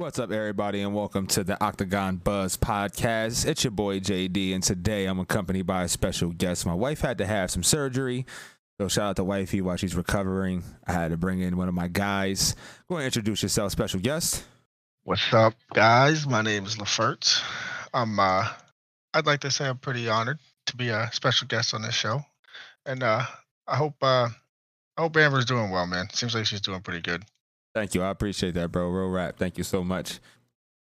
What's up, everybody, and welcome to the Octagon Buzz podcast. It's your boy JD, and today I'm accompanied by a special guest. My wife had to have some surgery, so shout out to wifey while she's recovering. I had to bring in one of my guys. Go and introduce yourself, special guest. What's up, guys? My name is Lefert. I'm uh I'd like to say I'm pretty honored to be a special guest on this show. And uh I hope uh I hope Amber's doing well, man. Seems like she's doing pretty good. Thank you. I appreciate that, bro. Real rap. Thank you so much.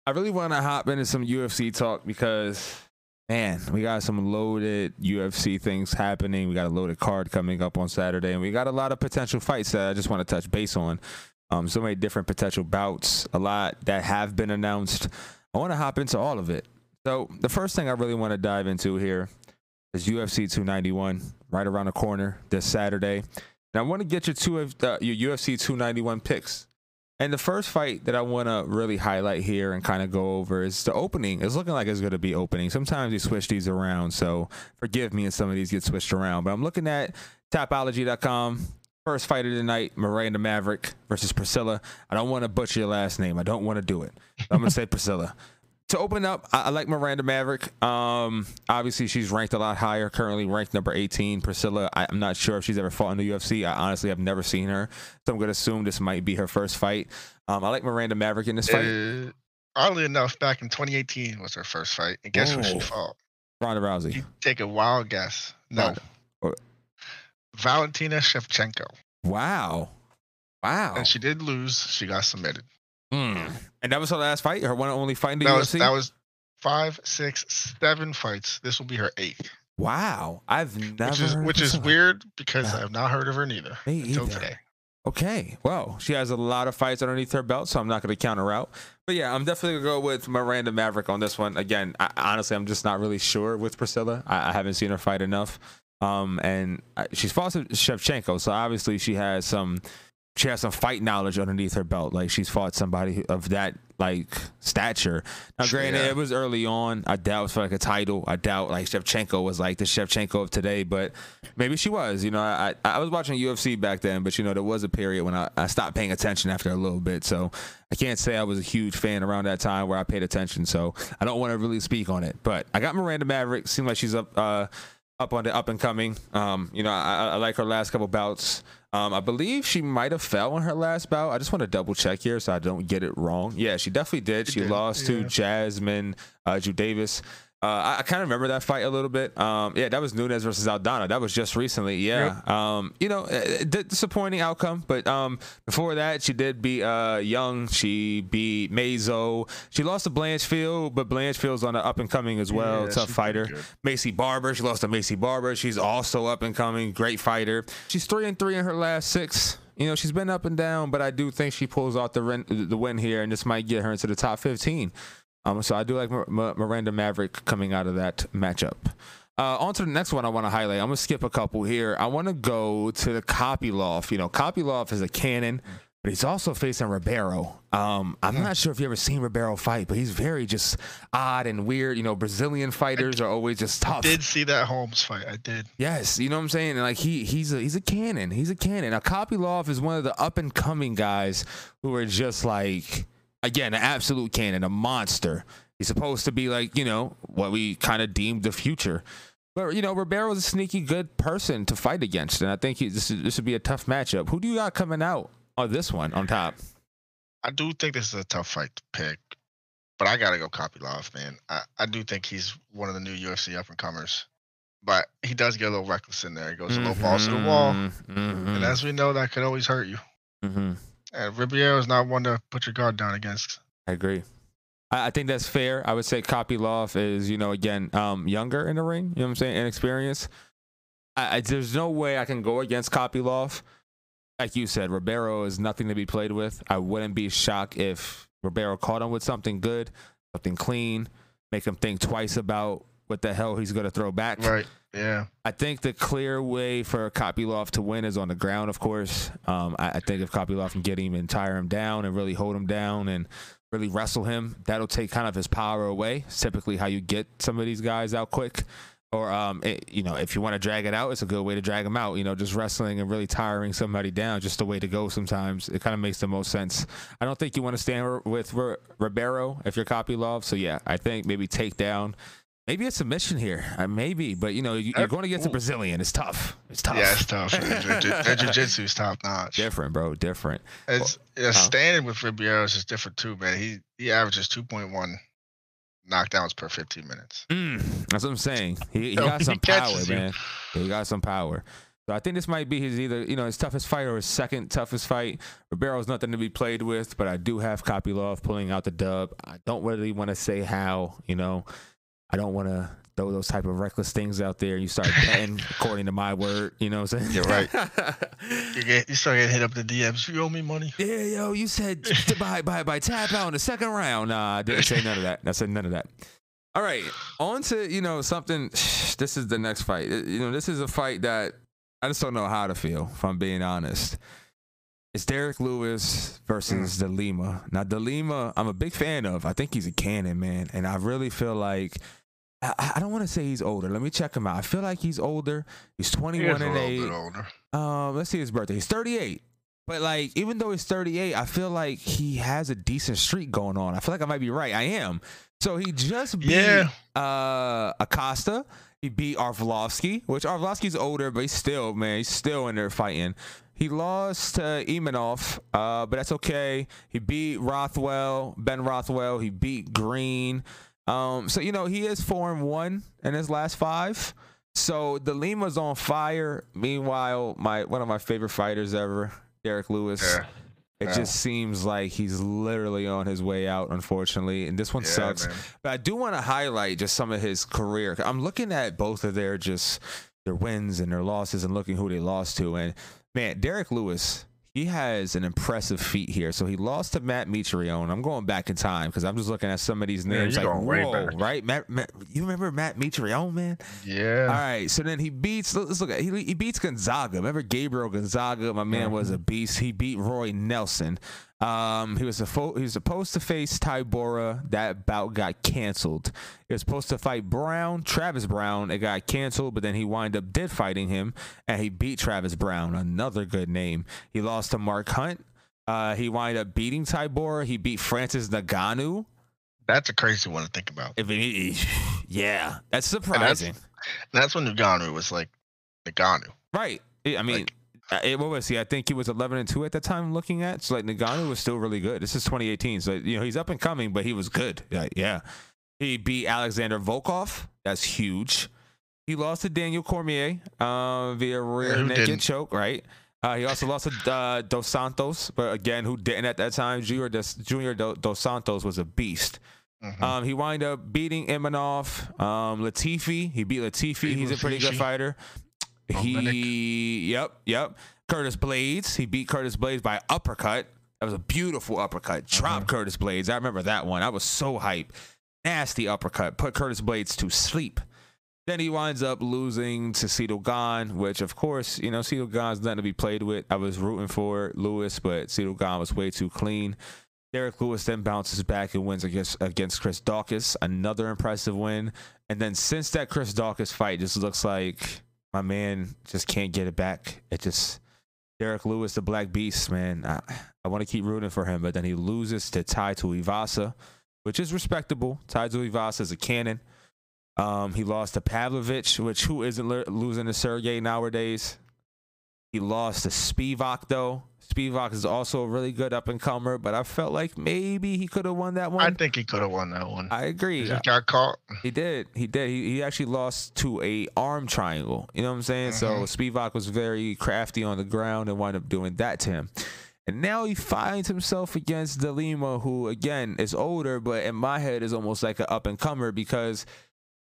I really want to hop into some UFC talk because, man, we got some loaded UFC things happening. We got a loaded card coming up on Saturday, and we got a lot of potential fights that I just want to touch base on. Um, so many different potential bouts, a lot that have been announced. I want to hop into all of it. So the first thing I really want to dive into here is UFC 291, right around the corner this Saturday. And I want to get your two of uh, your UFC 291 picks. And the first fight that I want to really highlight here and kind of go over is the opening. It's looking like it's going to be opening. Sometimes you switch these around, so forgive me if some of these get switched around. But I'm looking at Tapology.com. First fight of the night, Miranda Maverick versus Priscilla. I don't want to butcher your last name. I don't want to do it. I'm going to say Priscilla to open up, I, I, like Miranda Maverick. Um, obviously, she's ranked a lot higher. Currently ranked number 18. Priscilla, I, am not sure if she's ever fought in the UFC. I honestly have never seen her, so I'm gonna assume this might be her first fight. Um, I like Miranda Maverick in this fight. Uh, oddly enough, back in 2018 was her first fight, and guess who she fought? Ronda Rousey. You take a wild guess. No. Ronda. Valentina Shevchenko. Wow. Wow. And she did lose. She got submitted. Mm. And that was her last fight, her one and only fight in the that UFC. Was, that was five, six, seven fights. This will be her eighth. Wow, I've never. Which is which is weird because I've not heard of her neither Me until either. today. Okay, well, she has a lot of fights underneath her belt, so I'm not going to count her out. But yeah, I'm definitely going to go with Miranda Maverick on this one. Again, I, honestly, I'm just not really sure with Priscilla. I, I haven't seen her fight enough. Um, and she's fought Shevchenko, so obviously she has some she has some fight knowledge underneath her belt. Like she's fought somebody of that like stature. Now, granted, yeah. it was early on. I doubt it was for like a title. I doubt like Shevchenko was like the Shevchenko of today, but maybe she was. You know, I I was watching UFC back then, but you know there was a period when I, I stopped paying attention after a little bit. So I can't say I was a huge fan around that time where I paid attention. So I don't want to really speak on it. But I got Miranda Maverick. Seemed like she's up uh up on the up and coming. Um, you know, I, I like her last couple bouts. Um, I believe she might have fell in her last bout. I just want to double check here so I don't get it wrong. Yeah, she definitely did. She, she did. lost yeah. to Jasmine uh, Jasudavicius. Uh, I, I kind of remember that fight a little bit. Um, yeah, that was Nunes versus Aldana. That was just recently. Yeah. Yep. Um, you know, uh, disappointing outcome. But um, before that, she did beat uh, Young. She beat Mazo. She lost to Blanchfield, but Blanchfield's on the up and coming as well. Yeah, Tough fighter. Macy Barber. She lost to Macy Barber. She's also up and coming. Great fighter. She's three and three in her last six. You know, she's been up and down, but I do think she pulls off the, the win here, and this might get her into the top 15. Um, so I do like Miranda Maverick coming out of that matchup. Uh, on to the next one I want to highlight. I'm going to skip a couple here. I want to go to the Kopylov. You know, Kopylov is a cannon, but he's also facing Ribeiro. Um, I'm not sure if you ever seen Ribeiro fight, but he's very just odd and weird. You know, Brazilian fighters are always just tough. I did see that Holmes fight. I did. Yes, you know what I'm saying. And like he he's a he's a cannon. He's a cannon. Now Kopylov is one of the up and coming guys who are just like again, an absolute cannon, a monster. He's supposed to be like, you know, what we kind of deemed the future. But, you know, Ribeiro's a sneaky good person to fight against. And I think he, this, is, this would be a tough matchup. Who do you got coming out on this one on top? I do think this is a tough fight to pick. But I got to go Kopylov, man. I, I do think he's one of the new UFC up and comers. But he does get a little reckless in there. He goes mm-hmm. a little balls to the wall. Mm-hmm. And as we know, that could always hurt you. Mm-hmm. And Ribeiro is not one to put your guard down against. I agree. I, I think that's fair. I would say Kopylov is, you know, again, um, younger in the ring. You know what I'm saying? Inexperienced. I, I, there's no way I can go against Kopylov. Like you said, Ribeiro is nothing to be played with. I wouldn't be shocked if Ribeiro caught him with something good, something clean, make him think twice about what the hell he's going to throw back. Right. Yeah. I think the clear way for Kopylov to win is on the ground, of course. Um, I, I, think if Kopylov can get him and tire him down and really hold him down and really wrestle him, that'll take kind of his power away. It's typically how you get some of these guys out quick. or um, it, you know, if you want to drag it out, it's a good way to drag them out. You know, just wrestling and really tiring somebody down, just the way to go. Sometimes it kind of makes the most sense. I don't think you want to stand with Ribeiro if you're Kopylov. So yeah, I think maybe take down. Maybe a submission here, uh, maybe, but you know you, are going against a Brazilian. It's tough. It's tough. Yeah, it's tough. Their jiu-jitsu is top notch. Different, bro. Different. It's well, standing with Ribeiro is different too, man. He he averages two point one knockdowns per 15 minutes. Mm, that's what I'm saying. He, he got some he power, man. He got some power. So I think this might be his either, you know, his toughest fight or his second toughest fight. Ribeiro's nothing to be played with, but I do have Kopylov pulling out the dub. I don't really want to say how, you know. I don't want to throw those type of reckless things out there. You start betting according to my word. You know what I'm saying? You're right. you, get, you start getting hit up the DMs. You owe me money. Yeah, yo, you said to buy, buy, buy tap out in the second round. Nah, I didn't say none of that. I said none of that. All right, on to you know something. This is the next fight. You know, this is a fight that I just don't know how to feel. If I'm being honest. It's Derek Lewis versus mm. Lima. Now, Lima, I'm a big fan of. I think he's a cannon, man. And I really feel like I, I don't want to say he's older. Let me check him out. I feel like he's older. He's 21 he and 8. Um, let's see his birthday. He's 38. But like, even though he's 38, I feel like he has a decent streak going on. I feel like I might be right. I am. So he just beat yeah. uh, Acosta. He beat Arlovsky, which Arlovsky's older, but he's still, man, he's still in there fighting. He lost to Imavov, uh, but that's okay. He beat Rothwell, Ben Rothwell. He beat Green. Um, so you know he is four and one in his last five. So the Lima's on fire. Meanwhile, my one of my favorite fighters ever, Derek Lewis. Yeah. It yeah. just seems like he's literally on his way out, unfortunately. And this one yeah, sucks. Man. But I do want to highlight just some of his career. I'm looking at both of their just their wins and their losses and looking who they lost to. And man, Derek Lewis, he has an impressive feat here. So he lost to Matt Mitrione. I'm going back in time because I'm just looking at some of these names yeah, like, whoa, right? Matt, Matt, you remember Matt Mitrione, man? Yeah. All right. So then he beats. Let's look at. He, he beats Gonzaga. Remember Gabriel Gonzaga? My man mm-hmm. was a beast. He beat Roy Nelson. Um, he was a he was supposed to face Tybura. That bout got canceled. He was supposed to fight Browne, Travis Browne. It got canceled, but then he wind up did fighting him, and he beat Travis Browne. Another good name. He lost to Mark Hunt. Uh, he wind up beating Tybura. He beat Francis Ngannou. That's a crazy one to think about. If it, yeah, that's surprising. That's, that's, when Ngannou was like Ngannou. Right. I mean, like, it, what was he? I think he was 11 and 2 at the time looking at. So like Ngannou was still really good. This is 2018. So you know, he's up and coming, but he was good. Yeah. yeah. He beat Alexander Volkov. That's huge. He lost to Daniel Cormier uh, via rear naked didn't? choke, right? Uh, he also lost to uh, Dos Santos, but again, who didn't at that time? Junior Dos, Junior Dos Santos was a beast. Mm-hmm. Um, he wind up beating Imavov. Um, Latifi, he beat Latifi. He's a pretty good fighter. He, yep, yep. Curtis Blaydes. he beat Curtis Blaydes by uppercut. That was a beautiful uppercut. Drop uh-huh. Curtis Blaydes. I remember that one. I was so hyped. Nasty uppercut. Put Curtis Blaydes to sleep. Then he winds up losing to Ciryl Gane, which, of course, you know, Ciryl Gane's nothing to be played with. I was rooting for Lewis, but Ciryl Gane was way too clean. Derek Lewis then bounces back and wins against against Chris Daukaus, another impressive win. And then since that Chris Daukaus fight, just looks like my man just can't get it back. It just Derek Lewis, the Black Beast, man. I, I want to keep rooting for him, but then he loses to Tai Tuivasa, which is respectable. Tai Tuivasa is a cannon. Um, he lost to Pavlovich, which who isn't le- losing to Sergey nowadays? He lost to Spivak though. Spivak is also a really good up and comer, but I felt like maybe he could have won that one. I think he could have won that one. I agree. He got caught. He did. He did. He, he actually lost to a arm triangle. You know what I'm saying? Mm-hmm. So Spivak was very crafty on the ground and wound up doing that to him. And now he finds himself against Delima, who again is older, but in my head is almost like an up and comer because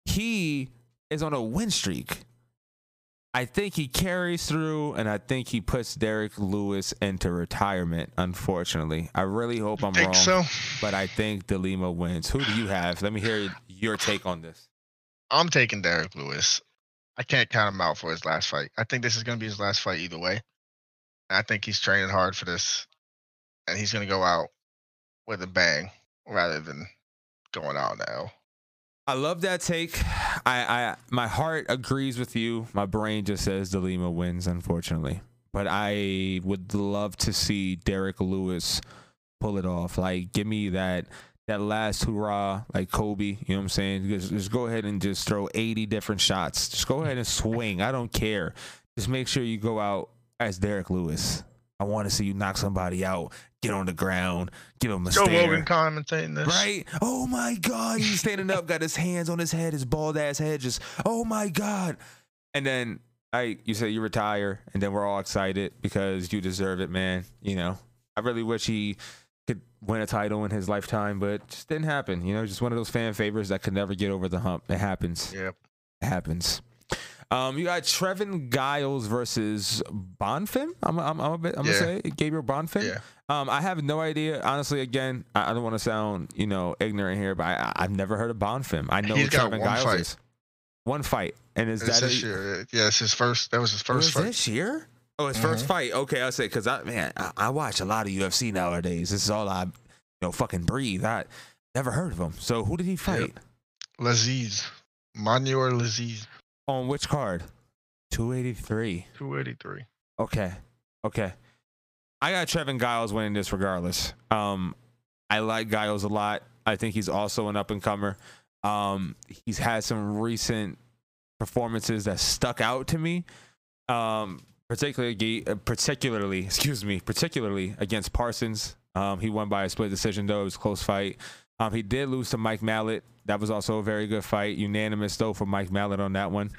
he is on a win streak. I think he carries through, and I think he puts Derek Lewis into retirement. Unfortunately, I really hope I'm wrong, so? but I think Delima wins. Who do you have? Let me hear your take on this. I'm taking Derek Lewis. I can't count him out for his last fight. I think this is going to be his last fight either way. I think he's training hard for this, and he's going to go out with a bang rather than going out now. I love that take. I, I my heart agrees with you. My brain just says DeLima wins, unfortunately. But I would love to see Derek Lewis pull it off. Like, give me that that last hurrah, like Kobe. You know what I'm saying? Just, just go ahead and just throw 80 different shots. Just go ahead and swing. I don't care. Just make sure you go out as Derek Lewis. I want to see you knock somebody out, get on the ground, give him a Joe stare. Rogan commentating this. Right? Oh my God. He's standing up, got his hands on his head, his bald ass head, just, oh my God. And then I you say you retire, and then we're all excited because you deserve it, man. You know, I really wish he could win a title in his lifetime, but it just didn't happen. You know, just one of those fan favors that could never get over the hump. It happens. Yep. It happens. Um, you got Trevin Giles versus Bonfim. I'm, I'm, I'm, a bit, I'm Yeah. gonna say Gabriel Bonfim. Yeah. Um, I have no idea. Honestly, again, I, I don't want to sound you know ignorant here, but I, I've never heard of Bonfim. I know He's Trevin Giles fight. is. One fight, and is It's that this a, year. Yeah, it's his first. That was his Oh, first is fight. this year? Oh, his first Mhm. fight. Okay, I'll say because I man, I, I watch a lot of UFC nowadays. This is all I, you know, fucking breathe. I never heard of him. So who did he fight Lazzez. Mounir Lazzez. On which card? Two eighty three. 283. Okay. Okay. I got Trevin Giles winning this regardless. Um, I like Giles a lot. I think he's also an up and comer. Um, he's had some recent performances that stuck out to me. Um, particularly, uh, particularly, excuse me, particularly against Parsons. Um, he won by a split decision though. It was a close fight. Um, he did lose to Mike Mallet. That was also a very good fight. Unanimous though for Mike Mallet on that one.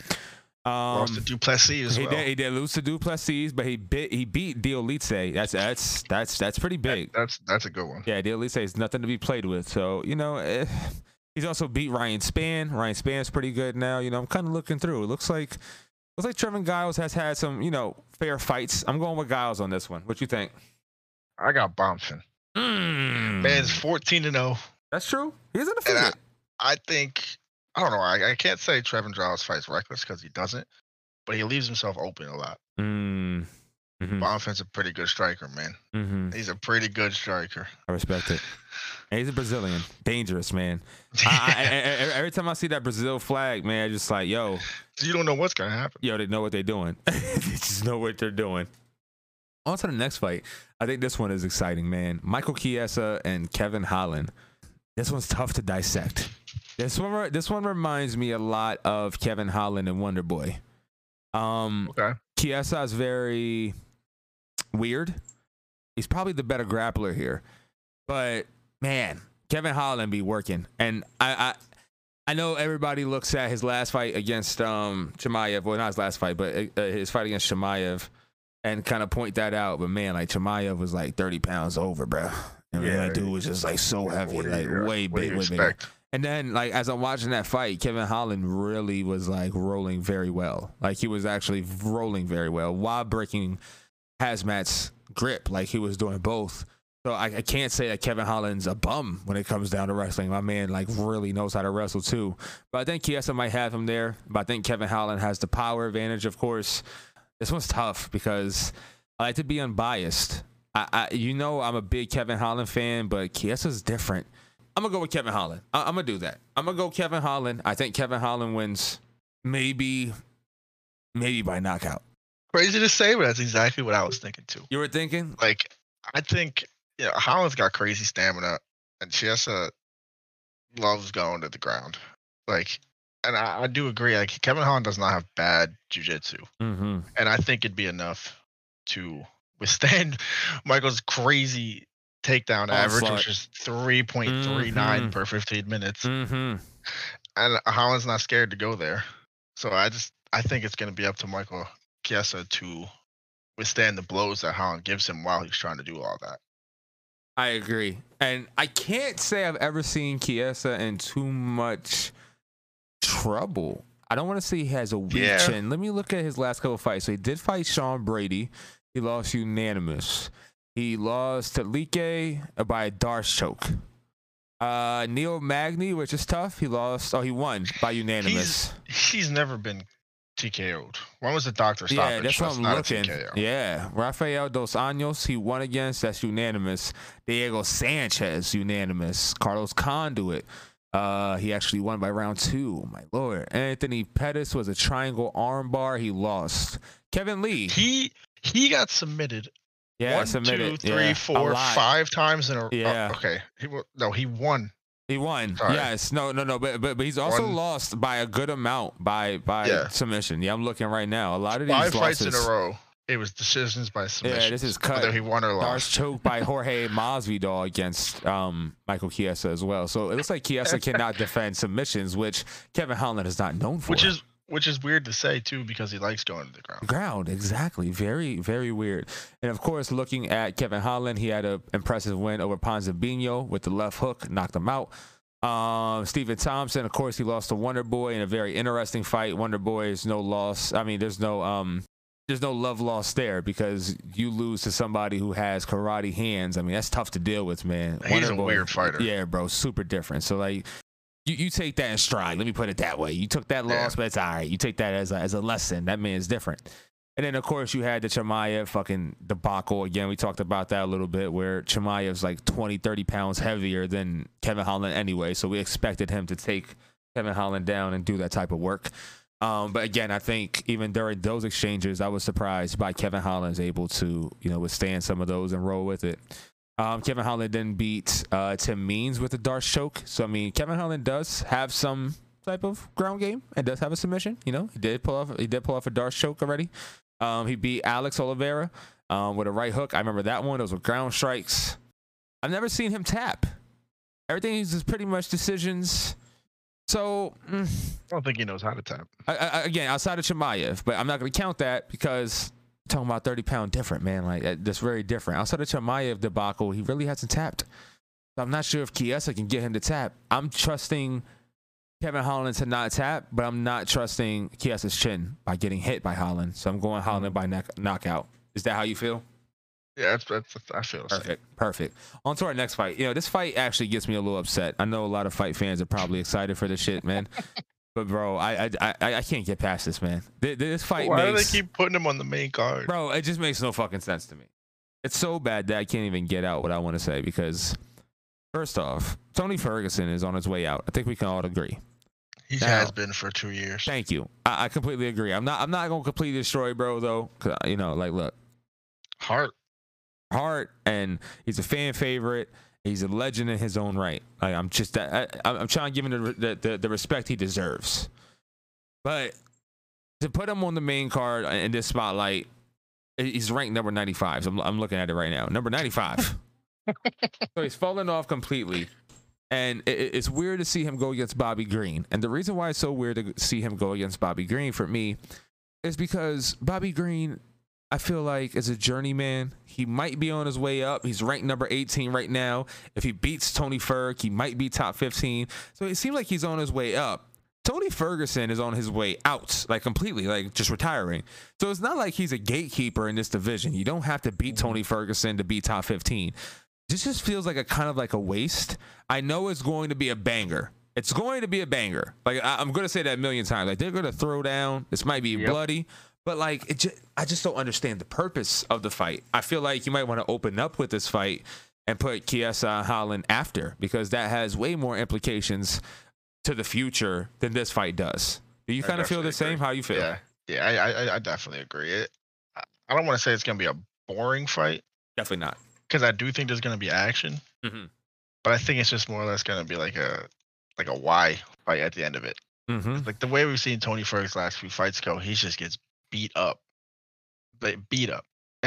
Um, Lost to du Plessis as he well. did. He did lose to du Plessis, but he bit. He beat Dolidze. That's that's that's that's pretty big. That's that's a good one. Yeah, Dolidze is nothing to be played with. So you know, eh, he's also beat Ryan Spann. Ryan Spann's pretty good now. You know, I'm kind of looking through. It looks like looks like Trevin Giles has had some you know fair fights. I'm going with Giles on this one. What you think? I got Bompton. Mm. Man's 14 to 0. that's true. He's undefeated. I, think I don't know. I, I can't say Trevin Giles fights reckless because he doesn't, but he leaves himself open a lot. Mm. Mm-hmm. Bonfim's a pretty good striker, man. Mm-hmm. He's a pretty good striker. I respect it. And he's a Brazilian, dangerous man. I, I- I- every time I see that Brazil flag, man, I just like, yo, you don't know what's gonna happen. yo, they know what they're doing. they just know what they're doing. On to the next fight. I think this one is exciting, man. Michael Chiesa and Kevin Holland. This one's tough to dissect. This one, this one reminds me a lot of Kevin Holland and Wonder Boy. Um, Okay. Chiesa is very weird. He's probably the better grappler here, but man, Kevin Holland be working, and I, I, I know everybody looks at his last fight against um Chimaev. Well, not his last fight, but uh, his fight against Chimaev, and kind of point that out. But man, like Chimaev was like thirty pounds over, bro. And Yeah. that dude was just like so heavy, like you- way big, way bigger. And then, like, as I'm watching that fight, Kevin Holland really was like rolling very well. Like, he was actually rolling very well while breaking Khamzat's grip. Like, he was doing both. So I, I can't say that Kevin Holland's a bum when it comes down to wrestling. My man, like, really knows how to wrestle too. But I think Chiesa might have him there. But I think Kevin Holland has the power advantage, of course. This one's tough because I like to be unbiased. I, I you know, I'm a big Kevin Holland fan, but Chiesa's different. I'm gonna go with Kevin Holland. I, I'm gonna do that. I'm gonna go Kevin Holland. I think Kevin Holland wins, maybe, maybe by knockout. Crazy to say, but that's exactly what I was thinking too. You were thinking? Like, I think you know Holland's got crazy stamina, and Chiesa loves going to the ground. Like, and I, I do agree. Like, Kevin Holland does not have bad jujitsu, Mm-hmm. and I think it'd be enough to withstand Michael's crazy takedown average, Onslaught. which is three point three nine Mhm. per fifteen minutes, Mm-hmm. and Holland's not scared to go there. So I just I think it's going to be up to Michael Chiesa to withstand the blows that Holland gives him while he's trying to do all that. I agree, and I can't say I've ever seen Chiesa in too much trouble. I don't want to say he has a weak Yeah. chin. Let me look at his last couple fights. So he did fight Sean Brady. He lost unanimous. He lost to Like by a Darce choke. Uh, Neil Magny, which is tough. He lost. Oh, he won by unanimous. He's never been TKO'd. When was the doctor Yeah, that's what I'm a looking. Yeah, Rafael dos Anjos, he won against. That's unanimous. Diego Sanchez, unanimous. Carlos Condit, Uh, he actually won by round two. My lord, Anthony Pettis was a triangle armbar. He lost. Kevin Lee. He he got submitted. Yeah, one, submitted. two, three, yeah, four, five times in a. oh, Yeah. okay. He no, he won. He won. Sorry. Yes. No. No. No. But but but he's also One- lost by a good amount by by Yeah. submission. Yeah, I'm looking right now. A lot of these Five fights in a row. It was decisions by submission. Yeah, this is cut. Whether he won or lost. choked by Jorge Masvidal against um, Michael Chiesa as well. So it looks like Chiesa cannot defend submissions, which Kevin Holland is not known for. Which is which is weird to say too, because he likes going to the ground. ground exactly very very weird and of course looking at kevin holland he had an impressive win over ponzinibbio with the left hook knocked him out um stephen thompson of course he lost to wonder boy in a very interesting fight wonder boy is no loss i mean there's no um there's no love lost there because you lose to somebody who has karate hands. I mean, that's tough to deal with, man. He's Wonder a Boy- weird fighter. Yeah, bro, super different. So like, you, you take that in stride. Let me put it that way. You took that Yeah. loss, but it's all right. You take that as a, as a lesson. That man is different. And then of course you had the Chimaev fucking debacle again. We talked about that a little bit where Chimaev's like 20, 30 pounds heavier than Kevin Holland anyway. So we expected him to take Kevin Holland down and do that type of work. Um, but again, I think even during those exchanges, I was surprised by Kevin Holland's able to, you know, withstand some of those and roll with it. Um, Kevin Holland then beat uh, Tim Means with a Darce choke. So I mean, Kevin Holland does have some type of ground game and does have a submission. You know, he did pull off he did pull off a Darce choke already. Um, he beat Alex Oliveira um, with a right hook. I remember that one. Those were ground strikes. I've never seen him tap. Everything is pretty much decisions. So mm, I don't think he knows how to tap. I, I, again, outside of Chimaev, but I'm not going to count that because talking about 30 pound different, man. Like that's very different. Outside of Chimaev debacle, he really hasn't tapped. I'm not sure if Chiesa can get him to tap. I'm trusting Kevin Holland to not tap, but I'm not trusting Chiesa's chin by getting hit by Holland. So I'm going Holland mm-hmm. by knock- knockout. Is that how you feel? Yeah, that's, that's I feel the same. Perfect. Perfect. On to our next fight. You know, this fight actually gets me a little upset. I know a lot of fight fans are probably excited for this shit, man. but bro, I I I, I can't get past this, man. Th- This fight Why makes do they keep putting him on the main card? bro, it just makes no fucking sense to me. It's so bad that I can't even get out what I want to say because first off, Tony Ferguson is on his way out. I think we can all agree. He Now- has been for two years. Thank you. I, I completely agree. I'm not I'm not gonna completely destroy bro Though, you know, like look, Hart. Hart, and he's a fan favorite. He's a legend in his own right. Like, I'm just I, I'm trying to give him the, the the respect he deserves. But to put him on the main card in this spotlight, he's ranked number 95. So I'm, I'm looking at it right now. Number 95. so he's fallen off completely. And it, it- it's weird to see him go against Bobby Green. And the reason why it's so weird to see him go against Bobby Green for me is because Bobby Green, I feel like, as a journeyman. He might be on his way up. He's ranked number 18 right now. If he beats Tony Ferg, he might be top 15. So it seems like he's on his way up. Tony Ferguson is on his way out, like completely, like just retiring. So it's not like he's a gatekeeper in this division. You don't have to beat mm-hmm. Tony Ferguson to be top 15. This just feels like a kind of like a waste. I know it's going to be a banger. It's going to be a banger. Like I, I'm going to say that a million times. Like they're going to throw down. This might be Yep. bloody, but like it just, I just don't understand the purpose of the fight. I feel like you might want to open up with this fight and put Chiesa Holland after because that has way more implications to the future than this fight does. Do you kind of feel the definitely same? How you feel? Yeah, yeah, I, I, I definitely agree. It, I- don't want to say it's gonna be a boring fight Definitely not. because I do think there's gonna be action, Mhm. but I think it's just more or less gonna be like a like a why fight at the end of it. Mm-hmm. Like the way we've seen Tony Ferg's last few fights go, he just gets beat up, like beat up.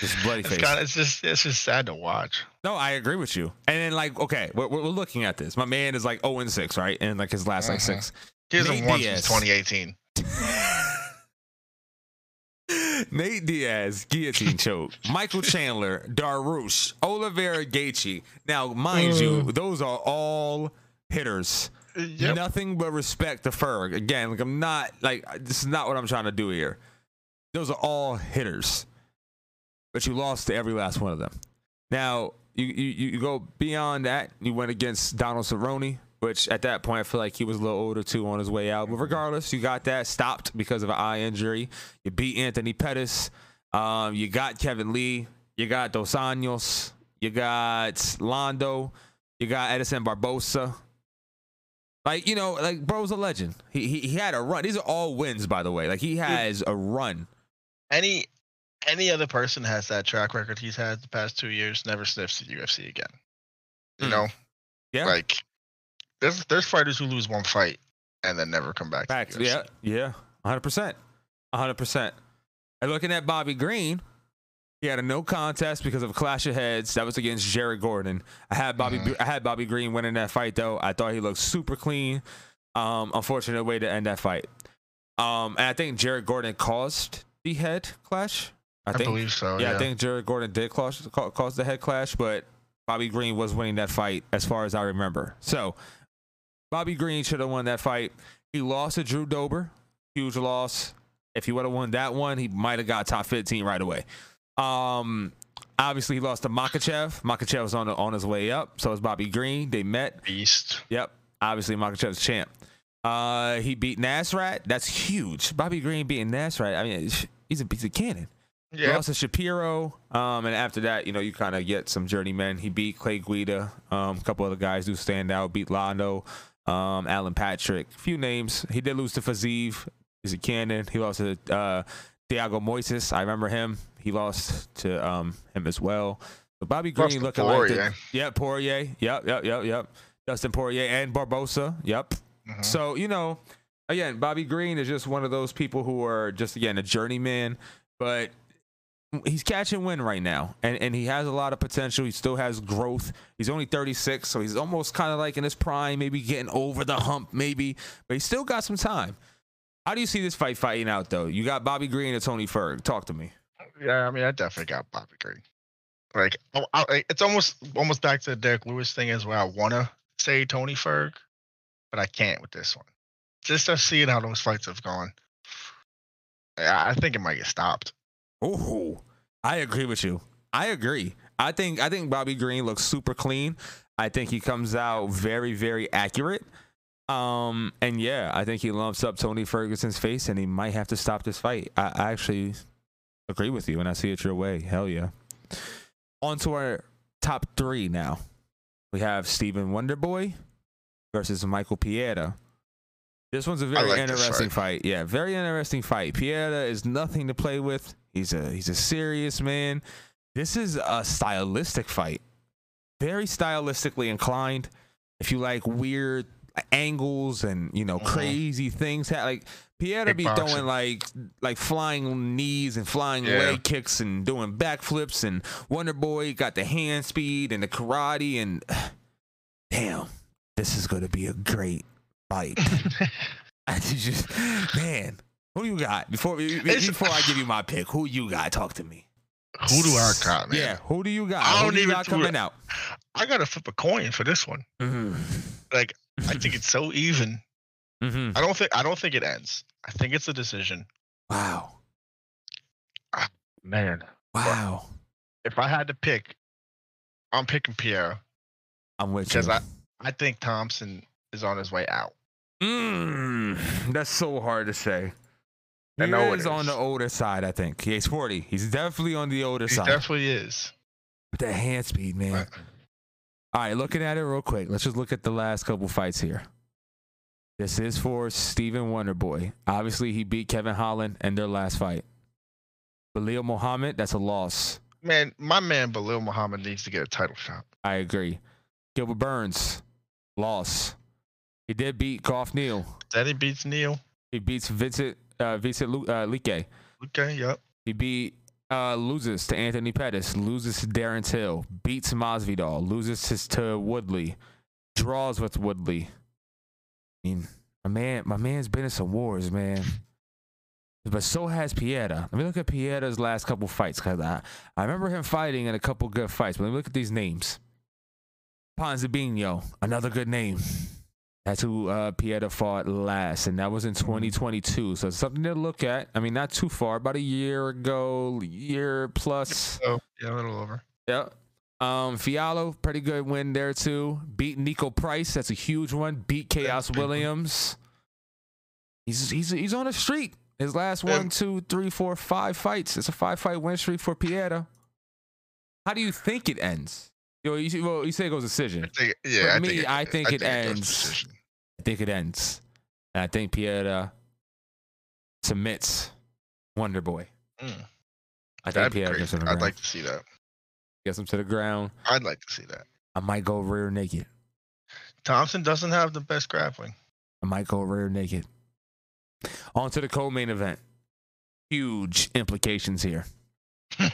Just bloody it's face. kind of it's just it's just sad to watch. No, I agree with you. And then like, okay, we're, we're looking at this. My man is like 0 and 6, right? And like his last like Mhm. six. He hasn't Nate Diaz. since 2018. Nate Diaz, guillotine choke. Michael Chandler, Dariush, Oliveira Gaethje. Now, mind you, those are all hitters. Yep. Nothing but respect to Ferg. Again, like I'm not like this is not what I'm trying to do here. Those are all hitters, but you lost to every last one of them. Now you you, you go beyond that. You went against Donald Cerrone, which at that point I feel like he was a little older too on his way out. But regardless, you got that stopped because of an eye injury. You beat Anthony Pettis. Um, you got Kevin Lee. You got Dos Anjos. You got Lando. You got Edson Barbosa. Like you know, like bro's a legend. He, he he had a run. These are all wins, by the way. Like he has a run. Any any other person has that track record he's had the past two years, never sniffs the UFC again. You Mm. know, Yeah. like there's there's fighters who lose one fight and then never come back. to the Facts. UFC. Yeah. Yeah. hundred percent. hundred percent. And looking at Bobby Green, he had a no contest because of a clash of heads. That was against Jared Gordon. I had Bobby. Mhm. I had Bobby Green winning that fight though. I thought he looked super clean. Um, unfortunate way to end that fight. Um, and I think Jared Gordon caused the head clash. I, I, think. believe so. yeah, Yeah, I think Jared Gordon did cause, cause the head clash, but Bobby Green was winning that fight as far as I remember. So Bobby Green should have won that fight. He lost to Drew Dober, huge loss. If he would have won that one, he might have got top 15 right away. Um, obviously he lost to Makhachev. Makhachev was on on his way up. So was Bobby Green. They met. beast. Yep. Obviously, Makhachev's champ. Uh, he beat Nasrat. That's huge. Bobby Green beating Nasrat. I mean, he's a he's a cannon. He Yeah, lost to Shapiro. Um, and after that, you know, you kind of get some journeymen. He beat Clay Guida. Um, a couple other guys do stand out. Beat Lando, um, Alan Patrick. A few names. He did lose to Fazeev. He's a cannon. He lost to uh, Thiago Moisés. I remember him. He lost to um, him as well. But Bobby Green to looking like the, Poirier. Yep, Poirier. Yep, yep, yep, yep. Dustin Poirier and Barbosa. Yep. Mhm. So, you know, again, Bobby Green is just one of those people who are just, again, a journeyman, but he's catching wind right now. And, and he has a lot of potential. He still has growth. He's only 36, so he's almost kind of like in his prime, maybe getting over the hump, maybe, but he's still got some time. How do you see this fight fighting out, though? You got Bobby Green and Tony Ferg. Talk to me. Yeah, I mean, I definitely got Bobby Green. Like, I- I- it's almost almost back to the Derek Lewis thing as where I wanna say Tony Ferg, but I can't with this one. Just to seeing how those fights have gone, I I think it might get stopped. Oh, I agree with you. I agree. I think I think Bobby Green looks super clean. I think he comes out very very accurate. Um and yeah, I think he lumps up Tony Ferguson's face and he might have to stop this fight. I, I actually agree with you and I see it your way. Hell yeah. On to our top three now. We have Stephen Wonderboy versus Michael Pieta. This one's a very like interesting fight. Yeah, very interesting fight. Pieta is nothing to play with. He's a he's a serious man. This is a stylistic fight. Very stylistically inclined. If you like weird angles and you know Mhm. crazy things, like Pieta be throwing like like flying knees and flying Yeah. leg kicks and doing backflips and Wonder Boy got the hand speed and the karate and damn, this is gonna be a great fight. I just man, who you got before be- be- It's- before I give you my pick? Who you got? Talk to me. Who do I got, man? Yeah, who do you got? I who don't do you even coming it. out? I gotta flip a coin for this one. Mm-hmm. Like, I think it's so even. Mm-hmm. I don't think I don't think it ends. I think it's a decision. Wow, Man, wow. if I had to pick, I'm picking Pierre I'm with because. I I think Thompson is on his way out. Mm, that's so hard to say. I He know it is on the older side, I think. He's 40. He's definitely on the older He side. definitely is. With that hand speed, man. But All right, looking at it real quick. Let's just look at the last couple fights here. This is for Stephen Wonderboy. Obviously, he beat Kevin Holland in their last fight. Khalil Muhammad, that's a loss. man, my man Belal Muhammad needs to get a title shot. I agree. Gilbert Burns, loss. He did beat Geoff Neal. Then he beats Neil. He beats Vincent uh, Vincent Lu- uh, Luque. Okay, yep. He beat uh, loses to Anthony Pettis, loses to Darren Till, beats Masvidal, loses to, to Woodley, draws with Woodley. I mean, my man, my man's been in some wars, man. But so has Pieta. Let me look at Pieta's last couple fights because I, I remember him fighting in a couple good fights. But let me look at these names. Ponzinibbio, another good name. That's who uh, Pieta fought last, and that was in 2022. So it's something to look at. I mean, not too far, about a year ago, year plus. Oh, yeah, a little over. Yeah. Um, Fialho, pretty good win there too. Beat Niko Price, that's a huge one. Beat Khaos. Williams. He's he's he's on a streak. His last one, two, three, four, five fights. It's a five fight win streak for Pieta. How do you think it ends? You know, you, well, you say it goes decision. I think, yeah, For I me, think it, I think it goes ends- I think it ends. And I think Pieta submits Wonder Boy. Mm, I think that'd Pieta gets him I'd like to see that. Gets him to the ground. I'd like to see that. I might go rear naked. Thompson doesn't have the best grappling. I might go rear naked. On to the co-main event. Huge implications here.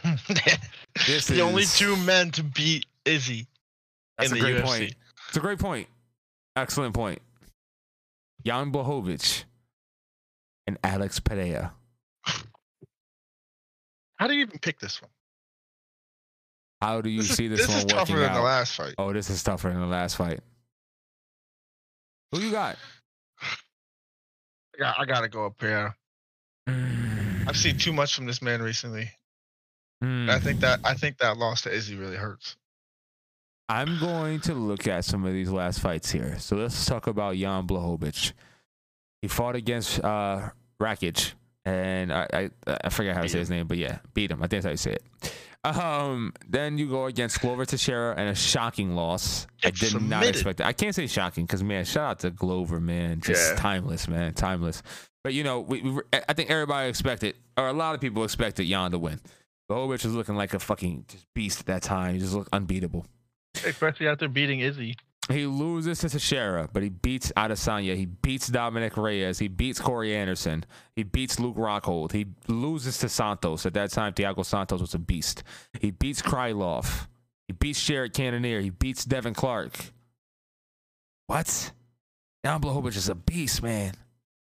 This the only two men to beat Izzy That's in a the great UFC. point. It's a great point. Excellent point. Jan Blachowicz and Alex Pereira. How do you even pick this one? How do you this see is, this, this one is tougher working than out? the last fight. Oh, this is tougher than the last fight. Who you got? I, got, I gotta go up here. I've seen too much from this man recently. Mm. I think that I think that loss to Izzy really hurts. I'm going to look at some of these last fights here. So let's talk about Jan Blachowicz. He fought against uh, Rakic, and I, I I forget how to say his name, but yeah, beat him. I think that's how you say it. Um, then you go against Glover Teixeira and a shocking loss. I Get did not expect it. I can't say shocking because man, shout out to Glover, man, just Yeah. timeless, man, timeless. But you know, we, we I think everybody expected, or a lot of people expected Jan to win. Blachowicz was looking like a fucking just beast at that time. He just looked unbeatable. Especially after beating Izzy. He loses to Teixeira, but he beats Adesanya. He beats Dominick Reyes. He beats Corey Anderson. He beats Luke Rockhold. He loses to Santos. At that time, Thiago Santos was a beast. He beats Krylov. He beats Jared Cannonier. He beats Devin Clark. What? Jan Blachowicz is a beast, man.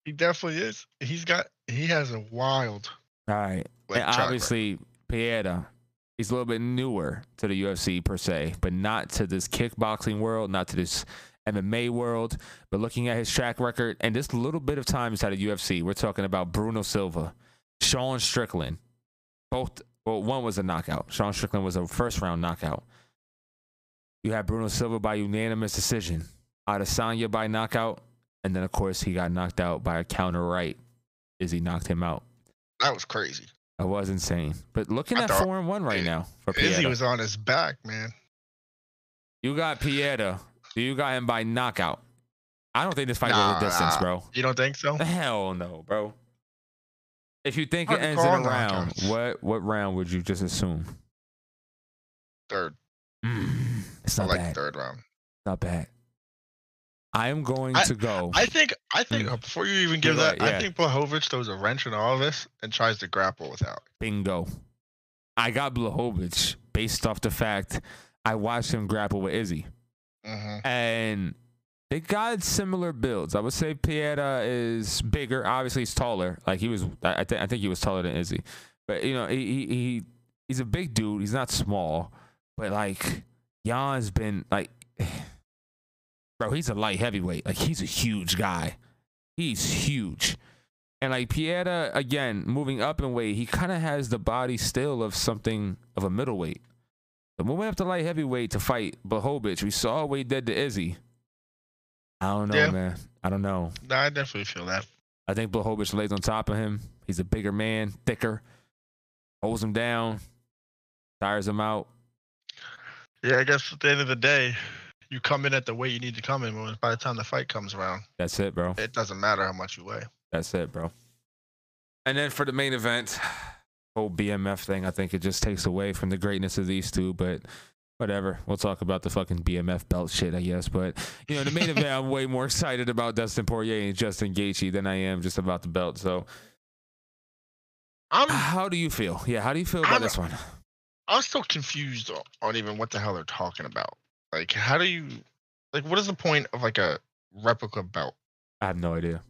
He definitely is. He's got he has a wild All right. like and obviously, Pieta, he's a little bit newer to the UFC per se, but not to this kickboxing world, not to this MMA world. But looking at his track record and this little bit of time inside of UFC, we're talking about Bruno Silva, Sean Strickland. Both, well, one was a knockout. Sean Strickland was a first round knockout. You had Bruno Silva by unanimous decision, Adesanya by knockout, and then of course he got knocked out by a counter right. Izzy knocked him out. that was crazy. That was insane. But looking at four and one right now for Izzy Pieta. was on his back, man. you got Pieta. You got him by knockout. I don't think this fight goes Nah, the distance, nah. bro. You don't think so? Hell no, bro. If you think it Hard to ends in a round, knockouts. what what round would you just assume? Third. Mm, it's I not like bad. third round. Not bad. I am going to go. I think I think Mm. before you even give You're that, yeah. I think Blachowicz throws a wrench in all of this and tries to grapple with without. Bingo. I got Blachowicz based off the fact I watched him grapple with Izzy. Mm-hmm. and they got similar builds. I would say Pieta is bigger. Obviously, he's taller. Like he was, I, I, th- I think he was taller than Izzy. But you know, he, he he he's a big dude. He's not small, but like Jan's been like, bro, he's a light heavyweight. Like he's a huge guy. He's huge. And like Pieta, again, moving up in weight, he kind of has the body still of something of a middleweight. But moving up to light heavyweight to fight Blachowicz, we saw what he did to Izzy. I don't know, Yeah. man. I don't know. No, I definitely feel that. I think Blachowicz lays on top of him. He's a bigger man, thicker, holds him down, tires him out. Yeah, I guess at the end of the day, you come in at the weight you need to come in. But by the time the fight comes around, That's it, bro. it doesn't matter how much you weigh. That's it, bro. And then for the main event, whole BMF thing, I think it just takes away from the greatness of these two, but whatever. We'll talk about the fucking BMF belt shit, I guess. But you know, the main event, I'm way more excited about Dustin Poirier and Justin Gaethje than I am just about the belt. So, I'm how do you feel? Yeah, how do you feel about I'm- this one? I'm still confused on, on even what the hell they're talking about. Like, how do you like? What is the point of like a replica belt? I have no idea.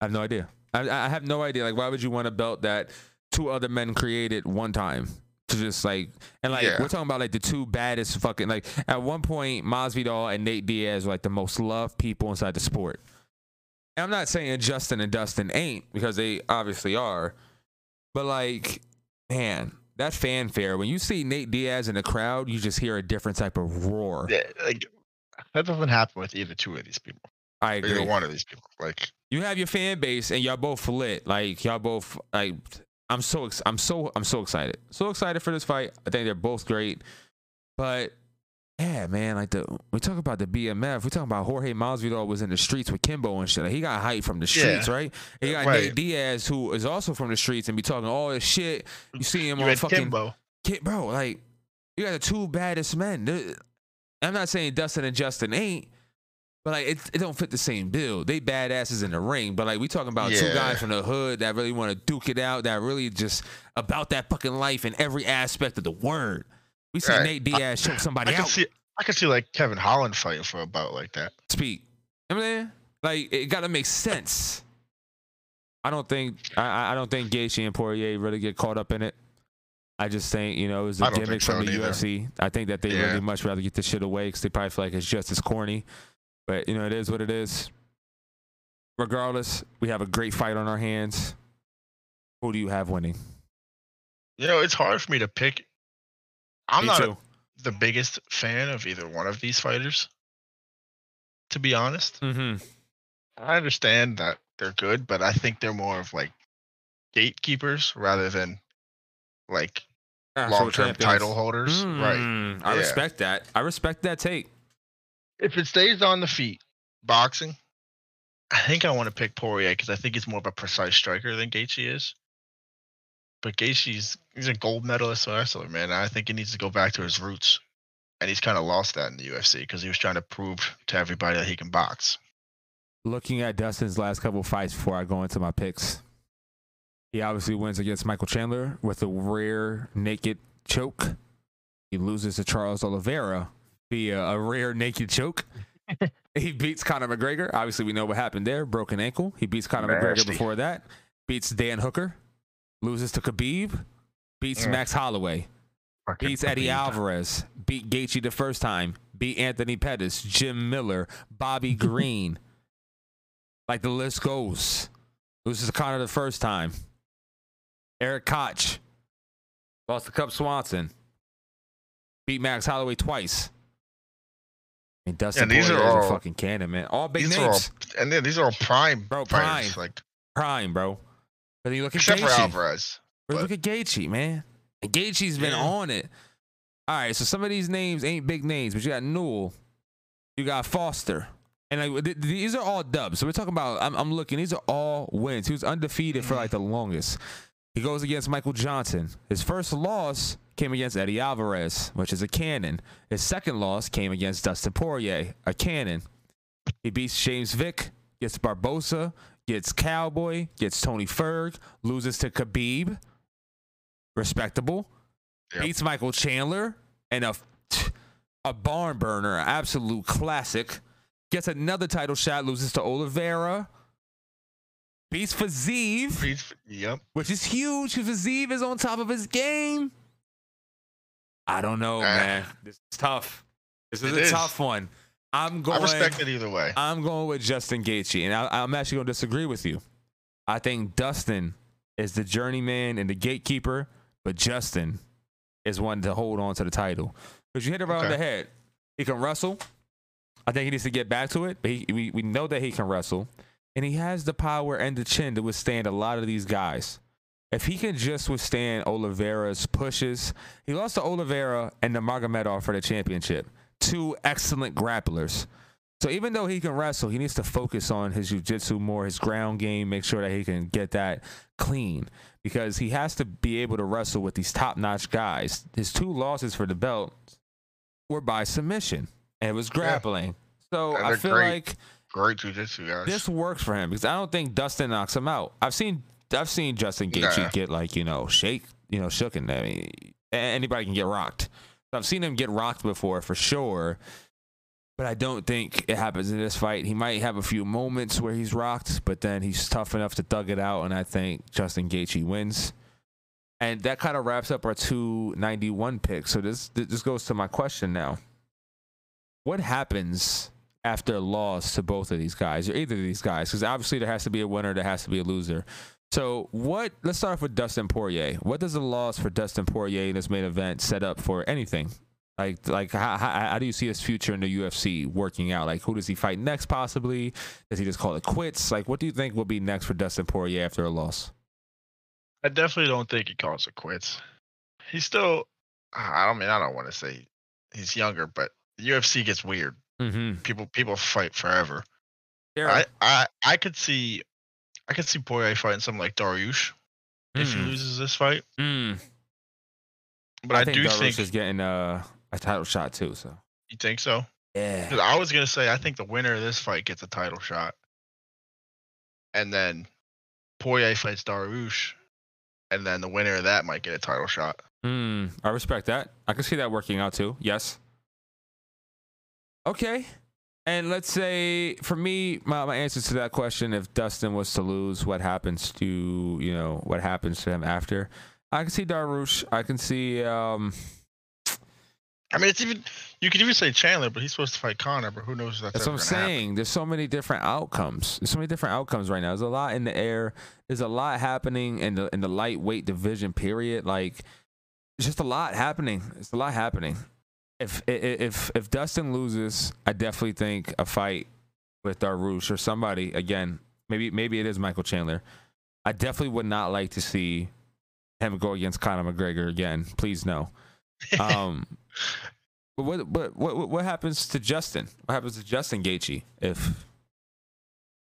I have no idea. I, I have no idea. Like, why would you want a belt that two other men created one time to just like and like Yeah. we're talking about like the two baddest fucking like at one point Masvidal and Nate Diaz were like the most loved people inside the sport. And I'm not saying Justin and Dustin ain't because they obviously are, but like, man, that fanfare when you see Nate Diaz in the crowd, you just hear a different type of roar. Yeah, like that doesn't happen with either two of these people. I agree. either one of these people. Like, you have your fan base and y'all both lit. Like y'all both like I'm so I'm so I'm so excited. So excited for this fight. I think they're both great. But Yeah, man. Like the we talk about the BMF. We talk about Jorge Masvidal was in the streets with Kimbo and shit. Like, he got hype from the streets, Yeah. right? He got Right. Nate Diaz, who is also from the streets and be talking all this shit. You see him You on fucking Kimbo. kid, bro. Like you got the two baddest men. I'm not saying Dustin and Justin ain't, but like it, it don't fit the same bill. They badasses in the ring, but like we talking about two guys from the hood that really want to duke it out, that really just about that fucking life in every aspect of the word. We see Right. Nate Diaz choke I somebody can out. see. I can see like Kevin Holland fighting for a bout like that. speak. You know what I mean. Like it got to make sense. I don't think I- I, I don't think Gaethje and Poirier really get caught up in it. I just think you know it was a I gimmick so from the neither. UFC. I think that they Yeah. really much rather get this shit away because they probably feel like it's just as corny. But you know it is what it is. Regardless, we have a great fight on our hands. Who do you have winning? You know, it's hard for me to pick. I'm Me not too. the biggest fan of either one of these fighters. To be honest, Mm-hmm. I understand that they're good, but I think they're more of like gatekeepers rather than like long-term title holders. Right. Mm, I Yeah. respect that. I respect that take. If it stays on the feet, boxing, I think I want to pick Poirier because I think he's more of a precise striker than Gaethje is. But Gaethje's he's a gold medalist wrestler, man. I think he needs to go back to his roots, and he's kind of lost that in the UFC because he was trying to prove to everybody that he can box. looking at Dustin's last couple fights before I go into my picks, he obviously wins against Michael Chandler with a rear naked choke. He loses to Charles Oliveira via a rear naked choke. he beats Conor McGregor. Obviously, we know what happened there broken ankle. He beats Conor McGregor before that. Beats Dan Hooker. Loses to Khabib. Beats Yeah. Max Holloway beats Eddie Alvarez, beat Gaethje the first time, beat Anthony Pettis, Jim Miller, Bobby Green. like the list goes. Loses to Conor the first time. Eric Koch lost to Cub Swanson. Beat Max Holloway twice. I mean, Dustin Yeah, these Poirier are is a all- fucking cannon, man. All big These are all, and then these are all prime Bro, prime. like Prime, bro. But you look at except for Gaethje. Alvarez. But But- look at Gaethje, man. And Gaethje's been Yeah. on it. All right, so some of these names ain't big names, but you got Newell, you got Foster, and like th- these are all dubs. So we're talking about. I'm, I'm looking. These are all wins. He was undefeated for like the mm-hmm. longest. He goes against Michael Johnson. His first loss came against Eddie Alvarez, which is a cannon. His second loss came against Dustin Poirier, a cannon. He beats James Vick, gets Barbosa, gets Cowboy, gets Tony Ferg, loses to Khabib, respectable. Yep. Beats Michael Chandler and a a barn burner, absolute classic. Gets another title shot, loses to Oliveira. Beats Fiziev, He's- Yep. which is huge because Fiziev is on top of his game. I don't know, Ah. man. This is tough. This is a is. tough one. I'm going. I respect it either way. I'm going with Justin Gaethje, and I, I'm actually going to disagree with you. I think Dustin is the journeyman and the gatekeeper, but Justin is one to hold on to the title. Because you hit on Okay. the head. He can wrestle. I think he needs to get back to it, but he, we, we know that he can wrestle. And he has the power and the chin to withstand a lot of these guys. If he can just withstand Oliveira's pushes, he lost to Oliveira and Nurmagomedov for the championship. Two excellent grapplers. So even though he can wrestle, he needs to focus on his jiu-jitsu more, his ground game, make sure that he can get that clean because he has to be able to wrestle with these top-notch guys. His two losses for the belt were by submission and it was grappling. So I feel great. like Great jujitsu guys. this works for him because I don't think Dustin knocks him out. I've seen I've seen Justin Gaethje Nah. get like you know shake you know shooken. I mean anybody can get rocked. I've seen him get rocked before for sure, but I don't think it happens in this fight. He might have a few moments where he's rocked, but then he's tough enough to thug it out, and I think Justin Gaethje wins. And that kind of wraps up our 291 pick. So this this goes to my question now. What happens after a loss to both of these guys or either of these guys? Because obviously there has to be a winner, there has to be a loser. So what? Let's start off with Dustin Poirier. What does the loss for Dustin Poirier in this main event set up for anything? Like, like how, how, how do you see his future in the UFC working out? Like, who does he fight next? Possibly, does he just call it quits? Like, what do you think will be next for Dustin Poirier after a loss? I definitely don't think he calls it quits. He's still. I don't mean I don't want to say he's younger, but the UFC gets weird. Mm-hmm. People people fight forever. Yeah. I, I I could see I could see Poirier fighting something like Dariush if he Mm. loses this fight. Mm. But I, think do Dariush think is getting uh, a title shot too. So you think so? yeah. I was gonna say I think the winner of this fight gets a title shot, and then Poirier fights Dariush, and then the winner of that might get a title shot. Mm, I respect that. I can see that working out too. Yes. Okay. And let's say for me, my, my answer to that question, if Dustin was to lose, what happens to you know what happens to him after? I can see Dariush. I can see um I mean, it's even you could even say Chandler, but he's supposed to fight Conor. But who knows that's, That's what I'm gonna happen. saying. There's so many different outcomes. There's so many different outcomes right now. There's a lot in the air. There's a lot happening in the in the lightweight division. Period. Like, it's just a lot happening. It's a lot happening. If i- i- if if Dustin loses, I definitely think a fight with Dariush or somebody again. Maybe maybe it is Michael Chandler. I definitely would not like to see him go against Conor McGregor again. Please no. Um, but what, but what, what, what happens to Justin? What happens to Justin Gaethje if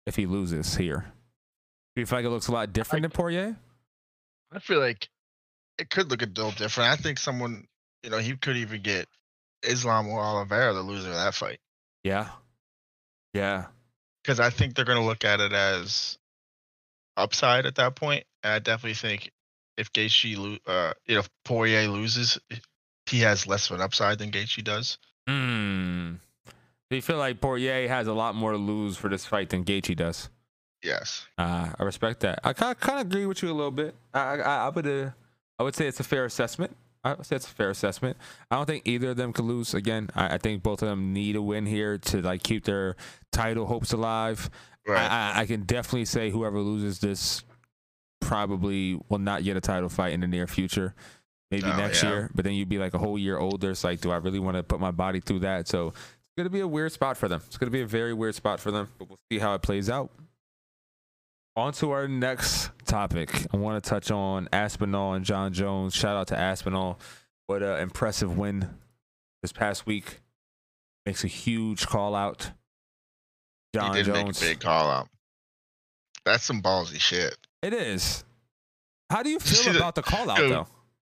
if he loses here? Do you feel like it looks a lot different than Poirier? I feel like it could look a little different. I think someone, you know, he could even get Islam or Oliveira, the loser of that fight, Yeah, yeah, because I think they're going to look at it as upside at that point. And I definitely think if Gaethje, uh, you know, if Poirier loses, he has less of an upside than Gaethje does. Hmm. Do you feel like Poirier has a lot more to lose for this fight than Gaethje does? Yes. Uh, I respect that. I kind of, kind of agree with you a little bit. I, I, I would, uh, I would say it's a fair assessment. I would say it's a fair assessment. I don't think either of them could lose. Again, I, I think both of them need a win here to like keep their title hopes alive. Right. I, I, I can definitely say whoever loses this probably will not get a title fight in the near future. Maybe Oh, next yeah. year, but then you'd be like a whole year older. It's like, do I really want to put my body through that? So it's gonna be a weird spot for them. It's gonna be a very weird spot for them, but we'll see how it plays out. On to our next topic. I want to touch on Aspinall and Jon Jones. Shout out to Aspinall. What an impressive win this past week. Makes a huge call out. Jon he did Jones. make a big call out. That's some ballsy shit. It is. How do you feel the- about the call out Yo, though?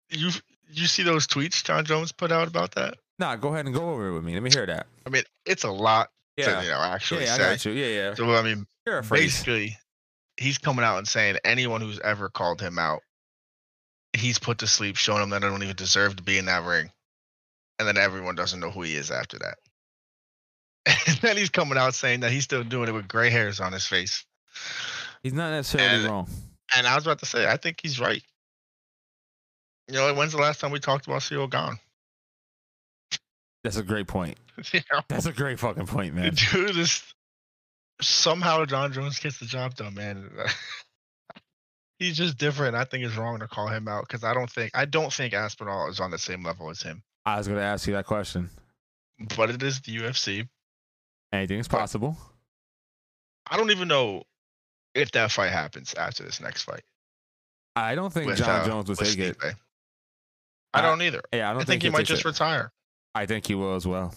You you see those tweets Jon Jones put out about that? Nah, go ahead and go over it with me. Let me hear that. I mean, it's a lot to Yeah. you know actually Yeah, I say. got you. Yeah, yeah. So I mean, Paraphrase. basically, he's coming out and saying anyone who's ever called him out, he's put to sleep, showing him that I don't even deserve to be in that ring, and then everyone doesn't know who he is after that. And then he's coming out saying that he's still doing it with gray hairs on his face. He's not necessarily And- wrong. And I was about to say, I think he's right. You know, when's the last time we talked about Ciryl Gane? That's a great point. you know, That's a great fucking point, the man. dude is somehow Jon Jones gets the job done, man. He's just different. I think it's wrong to call him out because I don't think I don't think Aspinall is on the same level as him. I was gonna ask you that question. But it is the UFC. Anything is possible. I don't even know if that fight happens after this next fight. I don't think with, Jon uh, Jones would take it. I don't either. Yeah, I I, don't think, he he'll might just it. retire. I think he will as well.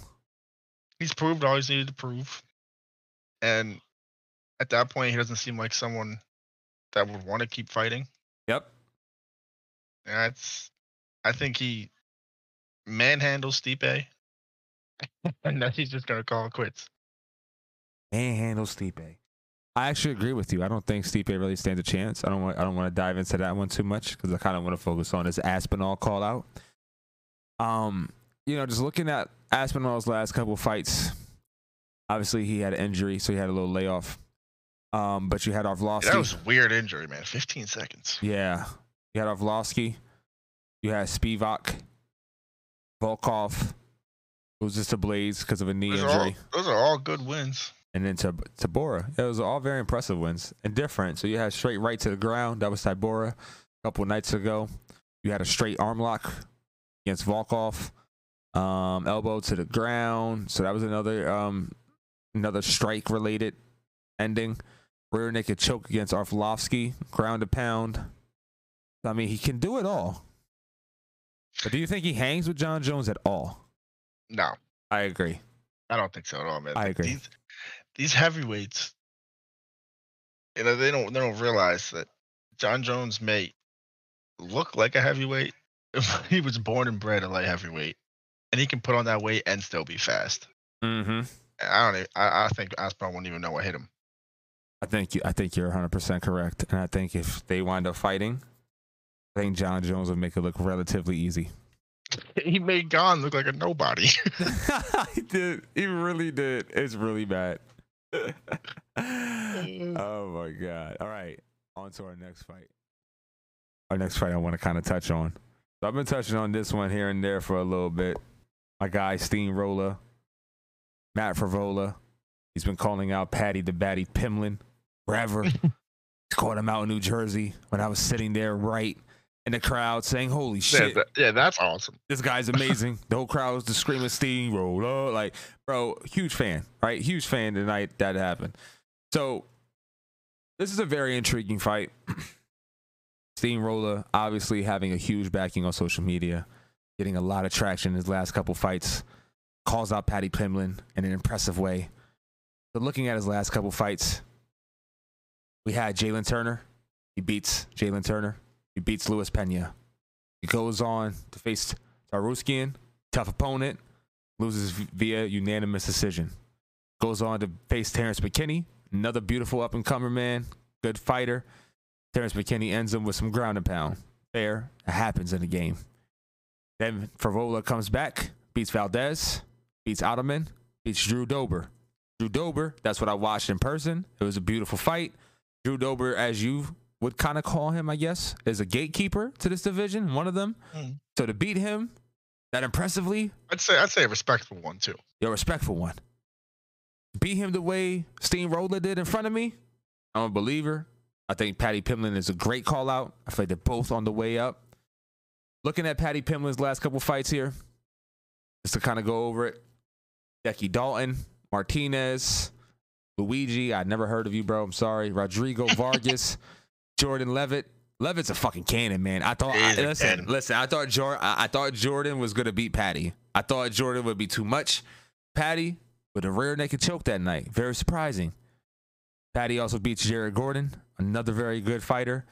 He's proved all he's needed to prove. And at that point, he doesn't seem like someone that would want to keep fighting. Yep. That's, I think he manhandles Stipe, and then he's just gonna call it quits. Manhandle Stipe. I actually agree with you. I don't think Stipe really stands a chance. I don't want. I don't want to dive into that one too much because I kind of want to focus on his Aspinall call out. Um, you know, just looking at Aspinall's last couple fights, obviously he had an injury, so he had a little layoff. Um, but you had Arlovski. That was weird injury, man. 15 seconds. Yeah. You had Arlovski. You had Spivac. Volkov. It was just a blaze because of a knee Those are, all, injury. those are all good wins. And then Tab- Tybura. It was all very impressive wins and different. So you had straight right to the ground. That was Tybura a couple nights ago. You had a straight arm lock against Volkov. Um, elbow to the ground. So that was another um another strike related ending. Rear naked choke against Arlovski. Ground to pound. I mean, he can do it all. But do you think he hangs with Jon Jones at all? No, I agree. I don't think so at all, man. I agree. These these heavyweights, you know, they don't they don't realize that Jon Jones may look like a heavyweight. he was born and bred a light heavyweight, and he can put on that weight and still be fast. Mm-hmm. I don't. Even, I I think Aspinall wouldn't even know what hit him. I think you, I think you're 100 percent correct, and I think if they wind up fighting, I think Jon Jones would make it look relatively easy. He made Gane look like a nobody. he did. He really did. It's really bad. oh my god! All right, on to our next fight. Our next fight, I want to kind of touch on. So I've been touching on this one here and there for a little bit. My guy Steamroller, Matt Frevola. He's been calling out Paddy the Baddy Pimblett forever. He's caught him out in New Jersey when I was sitting there right in the crowd saying, "Holy yeah, shit!" that- yeah, that's awesome. this guy's amazing. the whole crowd was just screaming steamroller. Like, bro, huge fan, right? Huge fan the night that happened. So this is a very intriguing fight. Steamroller obviously having a huge backing on social media, getting a lot of traction in his last couple fights, calls out Paddy Pimblett in an impressive way. But looking at his last couple fights, we had Jalen Turner. He beats Jalen Turner. He beats Luis Pena. He goes on to face Tsarukyan, tough opponent, loses via unanimous decision. Goes on to face Terrence McKinney, another beautiful up and comer man, good fighter. Terrence McKinney ends him with some ground and pound. Fair, it happens in the game. Then Frevola comes back, beats Valdez, beats Ottoman, beats Drew Dober. Drew Dober, that's what I watched in person. It was a beautiful fight. Drew Dober, as you would kind of call him, I guess, is a gatekeeper to this division, one of them. Mm. So to beat him that impressively, I'd say I'd say a respectful one too. you're a respectful one. Beat him the way Steamroller did in front of me. I'm a believer. I think Paddy Pimblett is a great call out. I feel like they're both on the way up. Looking at Paddy Pimblett's last couple fights here, just to kind of go over it. Becky Dalton, Martinez, Luigi. I'd never heard of you, bro. I'm sorry. Rodrigo Vargas, Jordan Leavitt. Leavitt's a fucking cannon, man. I thought. I, listen, cannon. listen. I thought Jordan. I, I thought Jordan was gonna beat Paddy. I thought Jordan would be too much. Paddy with a rear naked choke that night. Very surprising. Paddy also beats Jared Gordon, another very good fighter.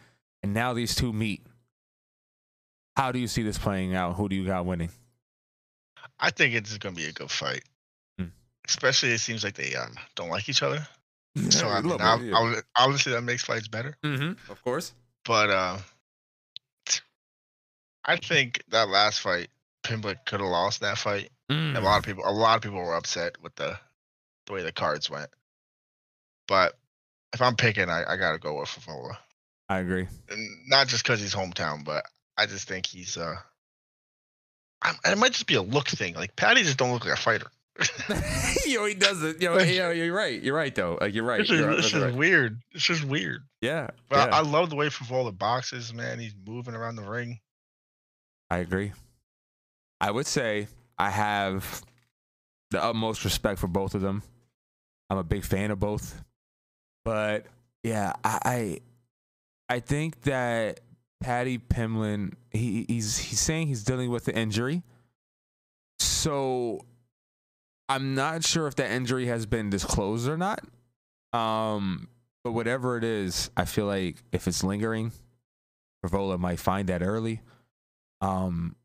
And now these two meet. How do you see this playing out? Who do you got winning? I think it's going to be a good fight. Especially, it seems like they um, don't like each other. So I A mean, little ob- bit, yeah. ob- obviously that makes fights better. Mhm, of course. But uh, I think that last fight, Pimblett could have lost that fight. Mm. A lot of people, a lot of people were upset with the the way the cards went. But if I'm picking, I, I got to go with Frevola. I agree. And not just because he's hometown, but I just think he's uh. I'm, it might just be a look thing. Like Paddy just don't look like a fighter. yo, he doesn't. Yo, yo, you're right. You're right though. Like you're right. This is, You're this is right. weird. It's just weird. Yeah. But yeah. I, I love the way from all the boxes, man. He's moving around the ring. I agree. I would say I have the utmost respect for both of them. I'm a big fan of both. But yeah, I I, I think that Paddy Pimblett, he, he's he's saying he's dealing with the injury. So I'm not sure if that injury has been disclosed or not. Um, but whatever it is, I feel like if it's lingering, Frevola might find that early. Um,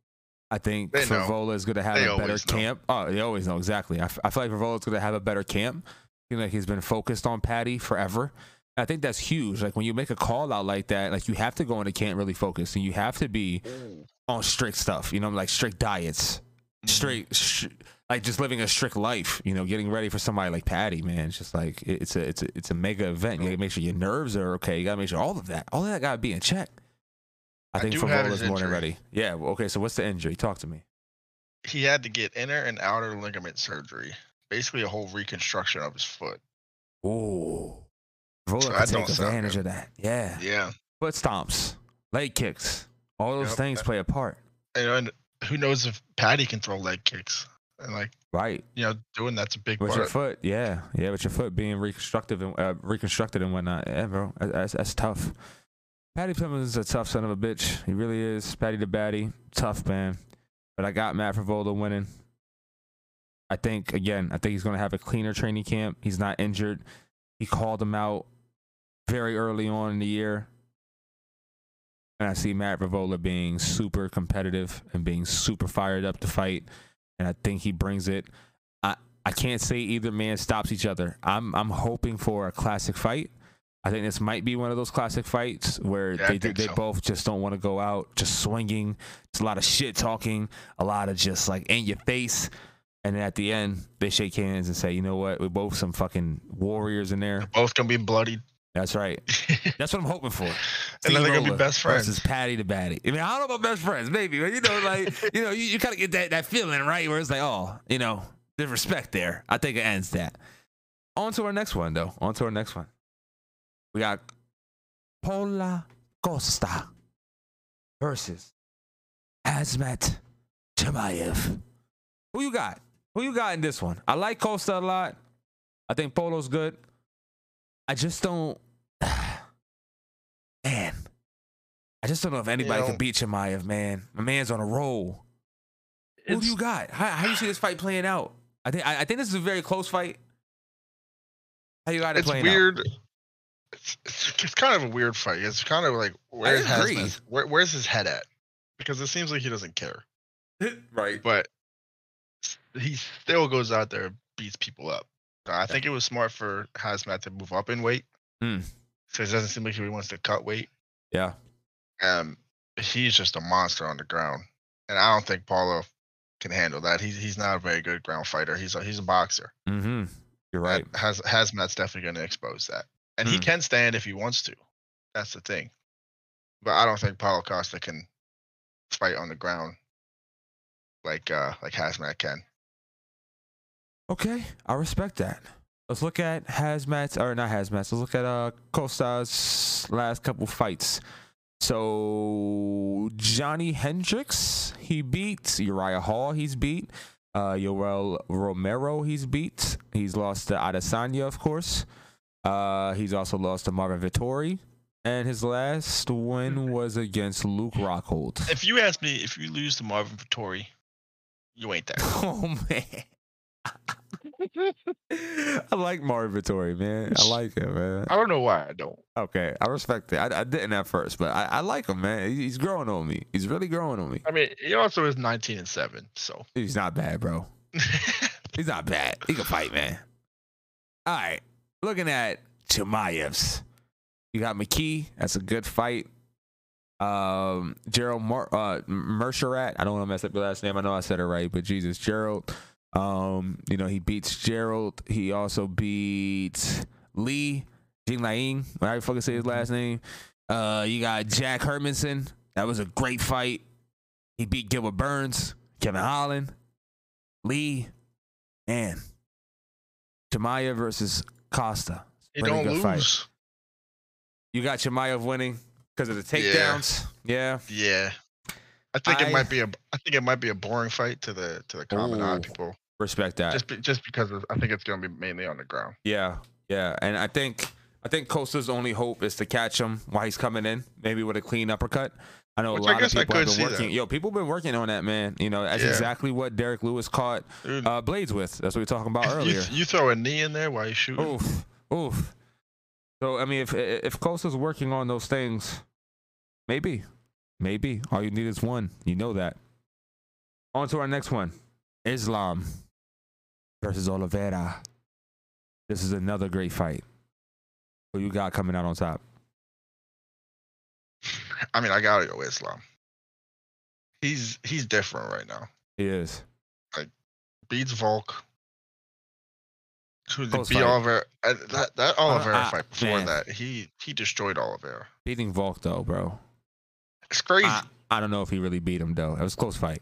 I think They. Frevola is going to have They a better always know. camp. Oh, they always know exactly. I, f- I feel like Frevola is going to have a better camp. I feel like he's been focused on Paddy forever. I think that's huge. Like when you make a call out like that, like you have to go into camp really focused, and you have to be on strict stuff. You know, like strict diets, straight, sh- like just living a strict life. You know, getting ready for somebody like Paddy, man. It's just like it's a it's a it's a mega event. You gotta make sure your nerves are okay. You gotta make sure all of that, all of that gotta be in check. I I think Frevola's more than ready. Yeah. Well, okay. So what's the injury? Talk to me. He had to get inner and outer ligament surgery. Basically, a whole reconstruction of his foot. Ooh. Frevola So take advantage of that. Yeah. Yeah. Foot stomps, leg kicks, all those Yep. things play a part. And who knows if Paddy can throw leg kicks? And like Right. you know, doing that's a big part. With your foot, yeah, yeah, with your foot being reconstructed and uh, reconstructed and whatnot, yeah, bro, that's, that's tough. Paddy Pimblett is a tough son of a bitch. He really is. Paddy the Baddy, tough man. But I got Matt Frevola winning. I think again, I think he's going to have a cleaner training camp. He's not injured. He called him out very early on in the year. And I see Matt Frevola being super competitive and being super fired up to fight. And I think he brings it. I, I can't say either man stops each other. I'm I'm hoping for a classic fight. I think this might be one of those classic fights where Yeah, they they so. both just don't want to go out, just swinging. It's a lot of shit talking, a lot of just like in your face. And then at the end, they shake hands and say, "You know what? We're both some fucking warriors in there." Both gonna be bloodied. That's right. That's what I'm hoping for. And then they're gonna be best friends. versus Paddy the Baddy. I mean, I don't know about best friends, maybe, but you know, like you know, you, you kind of get that that feeling, right? Where it's like, oh, you know, there's respect there. I think it ends that. On to our next one, though. On to our next one. We got Paulo Costa versus Khamzat Chimaev. Who you got? Who you got in this one? I like Costa a lot. I think Paulo's good. I just don't. Man, I just don't know if anybody know- can beat Chimaev, man. My man's on a roll. Who do you got? How, how you see this fight playing out? I think I, I think this is a very close fight. How you got it it's playing out? weird. It's, it's, it's kind of a weird fight. It's kind of like where has where, where's his head at? Because it seems like he doesn't care, right. but he still goes out there and beats people up. I think it was smart for Khamzat to move up in weight. Hmm. So it doesn't seem like he wants to cut weight. Yeah. Um, he's just a monster on the ground, and I don't think Paulo can handle that. He's he's not a very good ground fighter. He's a he's a boxer. Mm-hmm. You're right. Has Khamzat's definitely going to expose that, and he Hmm. can stand if he wants to. That's the thing. But I don't think Paulo Costa can fight on the ground like uh like Khamzat can. Okay, I respect that. Let's look at Khamzat's or not Khamzat's. Let's look at uh Costa's last couple fights. So Johnny Hendricks, he beat Uriah Hall. He's beat uh Yoel Romero. He's beat. He's lost to Adesanya, of course. Uh, he's also lost to Marvin Vettori, and his last win was against Luke Rockhold. If you ask me, if you lose to Marvin Vettori, you ain't there. Oh man. I like Marvin Vettori, man. I like him, man. I don't know why I don't. Okay, I respect it. I, I didn't at first, but I, I like him, man. He's growing on me. He's really growing on me. I mean, he also is 19 and seven, so. He's not bad, bro. He's not bad. He can fight, man. All right, looking at Chimaev's. You got McKee. That's a good fight. Um, Gerald Mar- uh, Meerschaert. I don't want to mess up your last name. I know I said it right, but Jesus, Gerald. Um, you know he beats Gerald. He also beats Lee Jing Laing. Whatever you fucking say his last name. Uh, you got Jack Hermansson. That was a great fight. He beat Gilbert Burns, Kevin Holland, Lee, man. Chimaev versus Costa. Pretty don't good lose. fight. You got Chimaev winning because of the takedowns. Yeah. Yeah. I think I- it might be a I think it might be a boring fight to the to the common eye people. Respect that. Just be, just because of, I think it's going to be mainly on the ground. Yeah, yeah, and I think I think Costa's only hope is to catch him while he's coming in, maybe with a clean uppercut. I know Which a lot of people have been working. that. Yo, people been working on that, man. You know, that's Yeah. exactly what Derrick Lewis caught uh, Blaydes with. That's what we were talking about you, earlier. th- you throw a knee in there while you shoot. Oof, oof. So I mean, if if Costa's working on those things, maybe, maybe all you need is one. You know that. On to our next one: Islam versus Oliveira. This is another great fight. Who you got coming out on top? I mean, I gotta go Islam. He's he's different right now. He is. Beats Volk. To the beat fight. Oliver? Uh, that that Oliveira I- fight before man. that, he he destroyed Oliveira. Beating Volk though, bro. It's crazy. I, I don't know if he really beat him though. It was a close fight.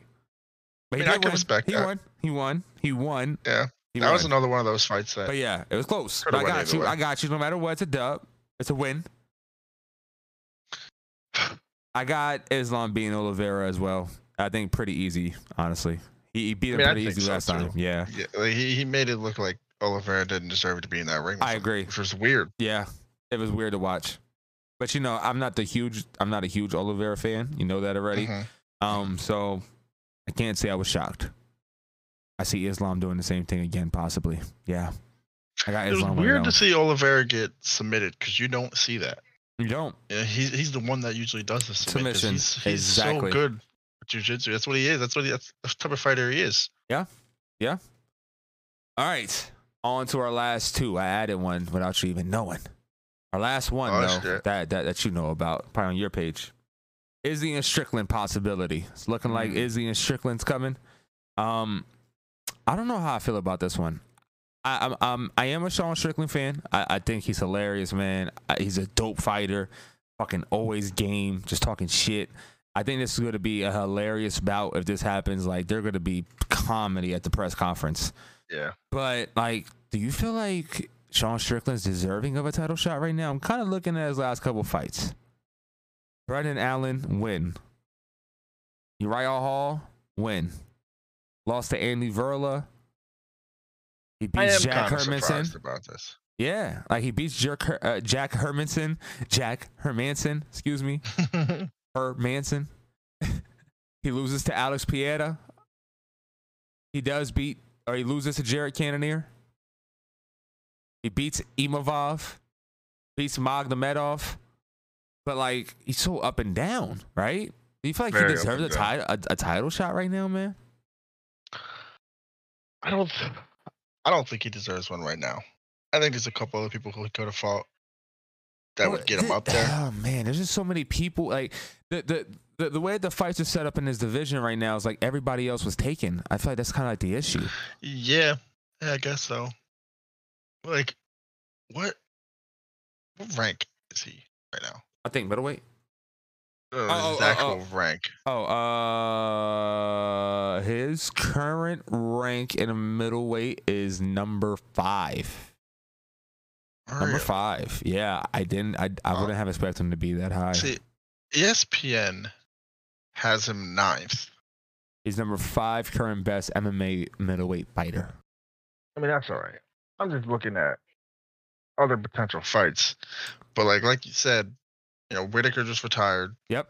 But he I mean, I can win. respect he that. won. He won. He won. yeah, He that was another one of those fights that But yeah, it was close. I got you. way. I got you. No matter what, it's a dub. It's a win. I got Islam beating Oliveira as well. I think pretty easy, honestly. He, he beat I him mean, pretty easy so, last too. time. Yeah, yeah, like, he he made it look like Oliveira didn't deserve to be in that ring. I him, agree. which was weird. yeah. It was weird to watch, but you know, I'm not the huge. I'm not a huge Oliveira fan. You know that already. Mhm. Um, so I can't say I was shocked. I see Islam doing the same thing again, possibly. Yeah. I got It was Islam. winning weird to see Oliveira get submitted because you don't see that. You don't. Yeah, he's he's the one that usually does the submit Submission, He's, he's exactly. so good with jiu-jitsu. That's what he is. That's what he, that's the type of fighter he is. Yeah. Yeah. All right. On to our last two. I added one without you even knowing. Our last one, Oh, though, shit. that, that that you know about, probably on your page. Izzy and Strickland possibility. It's looking like Mm. Izzy and Strickland's coming. Um, I don't know how I feel about this one. I, I'm, I'm I am a Sean Strickland fan. I, I think he's hilarious, man. I, he's a dope fighter. Fucking always game, just talking shit. I think this is going to be a hilarious bout if this happens. Like they're going to be comedy at the press conference. Yeah. But like, do you feel like Sean Strickland's deserving of a title shot right now? I'm kind of looking at his last couple fights. Brendan Allen win. Uriah Hall win. Lost to Andy Verla. He beats Jack Hermansson. about this. Yeah, like he beats Jack, Her- uh, Jack Hermansson. Jack Hermansson, excuse me. Hermansson. he loses to Alex Pereira. He does beat, or he loses to Jared Cannonier. He beats Imavov. beats Magomedov, but like he's so up and down, right? Do you feel like Very he deserves a, and down. ti- a, a title shot right now, man? I don't. th- I don't think he deserves one right now. I think there's a couple other people who he could have fought that Well, would get him th- up there. Oh man, there's just so many people. Like the the the, the way the fights are set up in this division right now is like everybody else was taken. I feel like that's kind of like the issue. Yeah, yeah, I guess so. Like, what? What rank is he right now? I think middleweight. Uh, Oh, his oh, actual oh. rank. Oh, uh, his current rank in a middleweight is number five. Number Really? five. Yeah, I didn't. I I wouldn't have expected him to be that high. See, ESPN has him ninth. He's number five current best MMA middleweight fighter. I mean, that's all right. I'm just looking at other potential fights, but like like you said, you know, Whitaker just retired. Yep.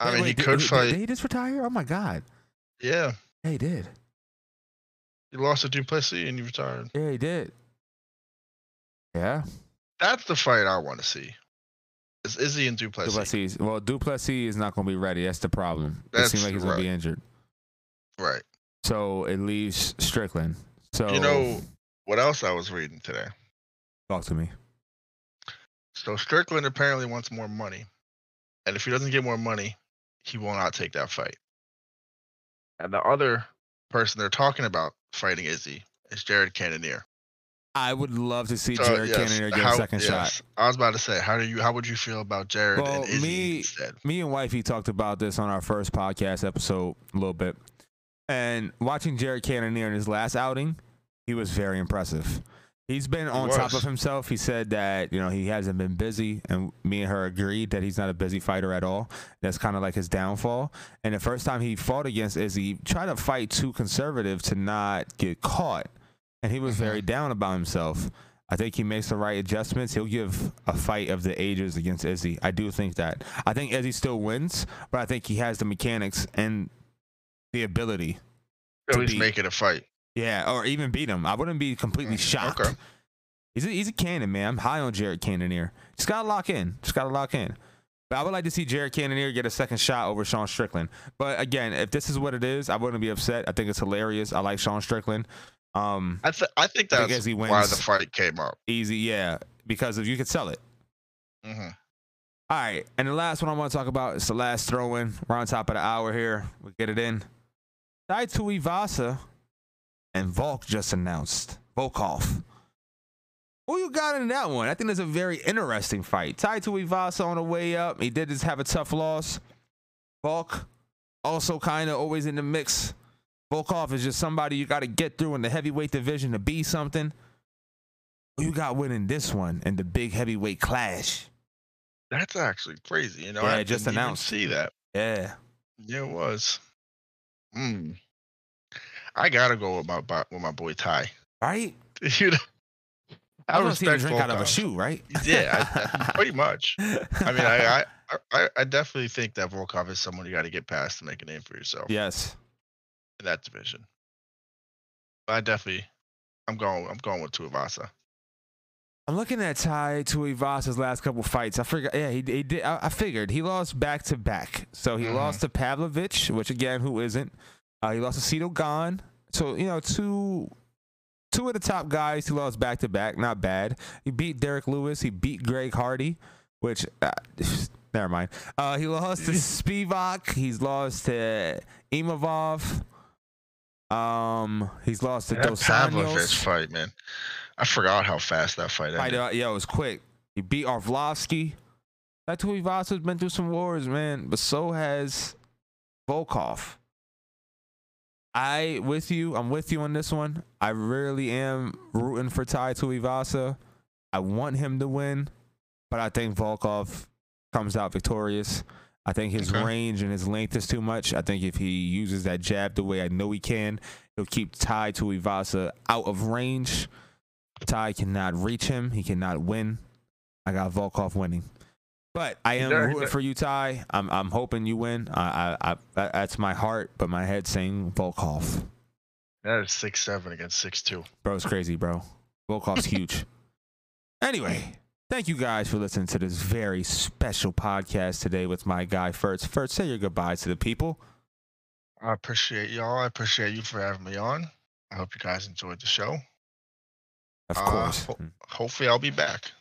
I Wait, mean, wait, he did- could did- fight. Did he just retire? Oh my god. yeah, Yeah, he did. he lost to du Plessis and he retired. Yeah, he did. Yeah. That's the fight I want to see. Is Izzy and du Plessis? Duplessis. Well, du Plessis is not going to be ready. That's the problem. it That's seems like he's going to be injured. Right. So it leaves Strickland. So You know what else I was reading today? talk to me. So Strickland apparently wants more money, and if he doesn't get more money, he will not take that fight. And the other person they're talking about fighting Izzy is Jared Cannonier. I would love to see So, Jared yes, Cannonier get how- a second shot. I was about to say, how do you? How would you feel about Jared Well, and Izzy me- instead? Me and Wifey talked about this on our first podcast episode a little bit. And watching Jared Cannonier in his last outing, he was very impressive. He's been on top of himself. He said that, you know, he hasn't been busy and me and her agreed that he's not a busy fighter at all. That's kind of like his downfall. And the first time he fought against Izzy, he tried to fight too conservative to not get caught. And he was Mhm. very down about himself. I think he makes the right adjustments. He'll give a fight of the ages against Izzy. I do think that. I think Izzy still wins, but I think he has the mechanics and the ability. At to least make it a fight. Yeah, or even beat him. I wouldn't be completely Mm, shocked. okay. He's a, he's a cannon, man. I'm high on Jared Cannonier. Just gotta lock in. Just gotta lock in. But I would like to see Jared Cannonier get a second shot over Sean Strickland. But again, if this is what it is, I wouldn't be upset. I think it's hilarious. I like Sean Strickland. Um, I th- I think I think that's Izzy why the fight came up. easy, yeah, because if you could sell it. hmm All right, and the last one I want to talk about is the last throw-in. We're on top of the hour here. We'll get it in. Tai Tuivasa and Volk just announced. Volkov. Who you got in that one? I think that's a very interesting fight. Tai Tuivasa on the way up. He did just have a tough loss. Volk also kind of always in the mix. Volkov is just somebody you got to get through in the heavyweight division to be something. Who you got winning this one in the big heavyweight clash? That's actually crazy. You know, Yeah, I just announced. see that. Yeah. Yeah, it was. Hmm. I gotta go with my with my boy Tai. Right? you know, I I respect drink out of a shoe, right? Yeah, I, pretty much. I mean, I, I I definitely think that Volkov is someone you got to get past to make a name for yourself yes. in that division. But I definitely, I'm going. I'm going with Tuivasa. I'm looking at Tai Tuivasa's last couple fights. I forgot. Yeah, he, he did. I, I figured he lost back to back. So he Mhm. lost to Pavlovich, which again, who isn't? Uh, he lost to Ciryl Gane. So you know, two two of the top guys he lost back to back. Not bad. He beat Derrick Lewis. He beat Greg Hardy, which uh, never mind. Uh, he lost to Spivac. He's lost to Imovov. Um, he's lost to That Dos Pavlovich fight, man. I forgot how fast that fight Fight, ended. uh, yeah, it was quick. He beat Arlovski. That Tuivasa's been through some wars, man, but so has Volkov. I with you. I'm with you on this one. I really am rooting for Tai Tuivasa. I want him to win, but I think Volkov comes out victorious. I think his Okay. range and his length is too much. I think if he uses that jab the way I know he can, he'll keep Tai Tuivasa out of range. Tai cannot reach him. He cannot win. I got Volkov winning. But I am he rooting for you, Tai. I'm I'm hoping you win. I, I, I that's my heart, but my head saying Volkov. That is six seven against six two. Bro, it's crazy, bro. Volkov's huge. Anyway, thank you guys for listening to this very special podcast today with my guy Furts. Furts, say your goodbyes to the people. I appreciate y'all. I appreciate you for having me on. I hope you guys enjoyed the show. Of Uh, course. ho- hopefully, I'll be back.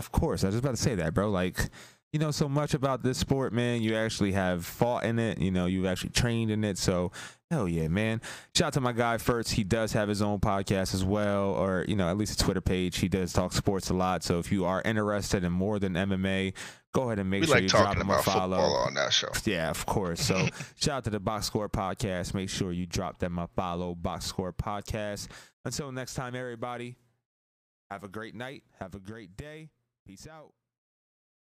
Of course. I was just about to say that, bro. Like, you know so much about this sport, man. You actually have fought in it. You know, you've actually trained in it. So, hell yeah, man. Shout out to my guy Furts. He does have his own podcast as well, or, you know, at least a Twitter page. He does talk sports a lot. So, if you are interested in more than MMA, go ahead and make we sure like you drop him a follow. on that show. Yeah, of course. So shout out to the Box Score Podcast. Make sure you drop them a follow, Box Score Podcast. Until next time, everybody, have a great night. Have a great day. Peace out.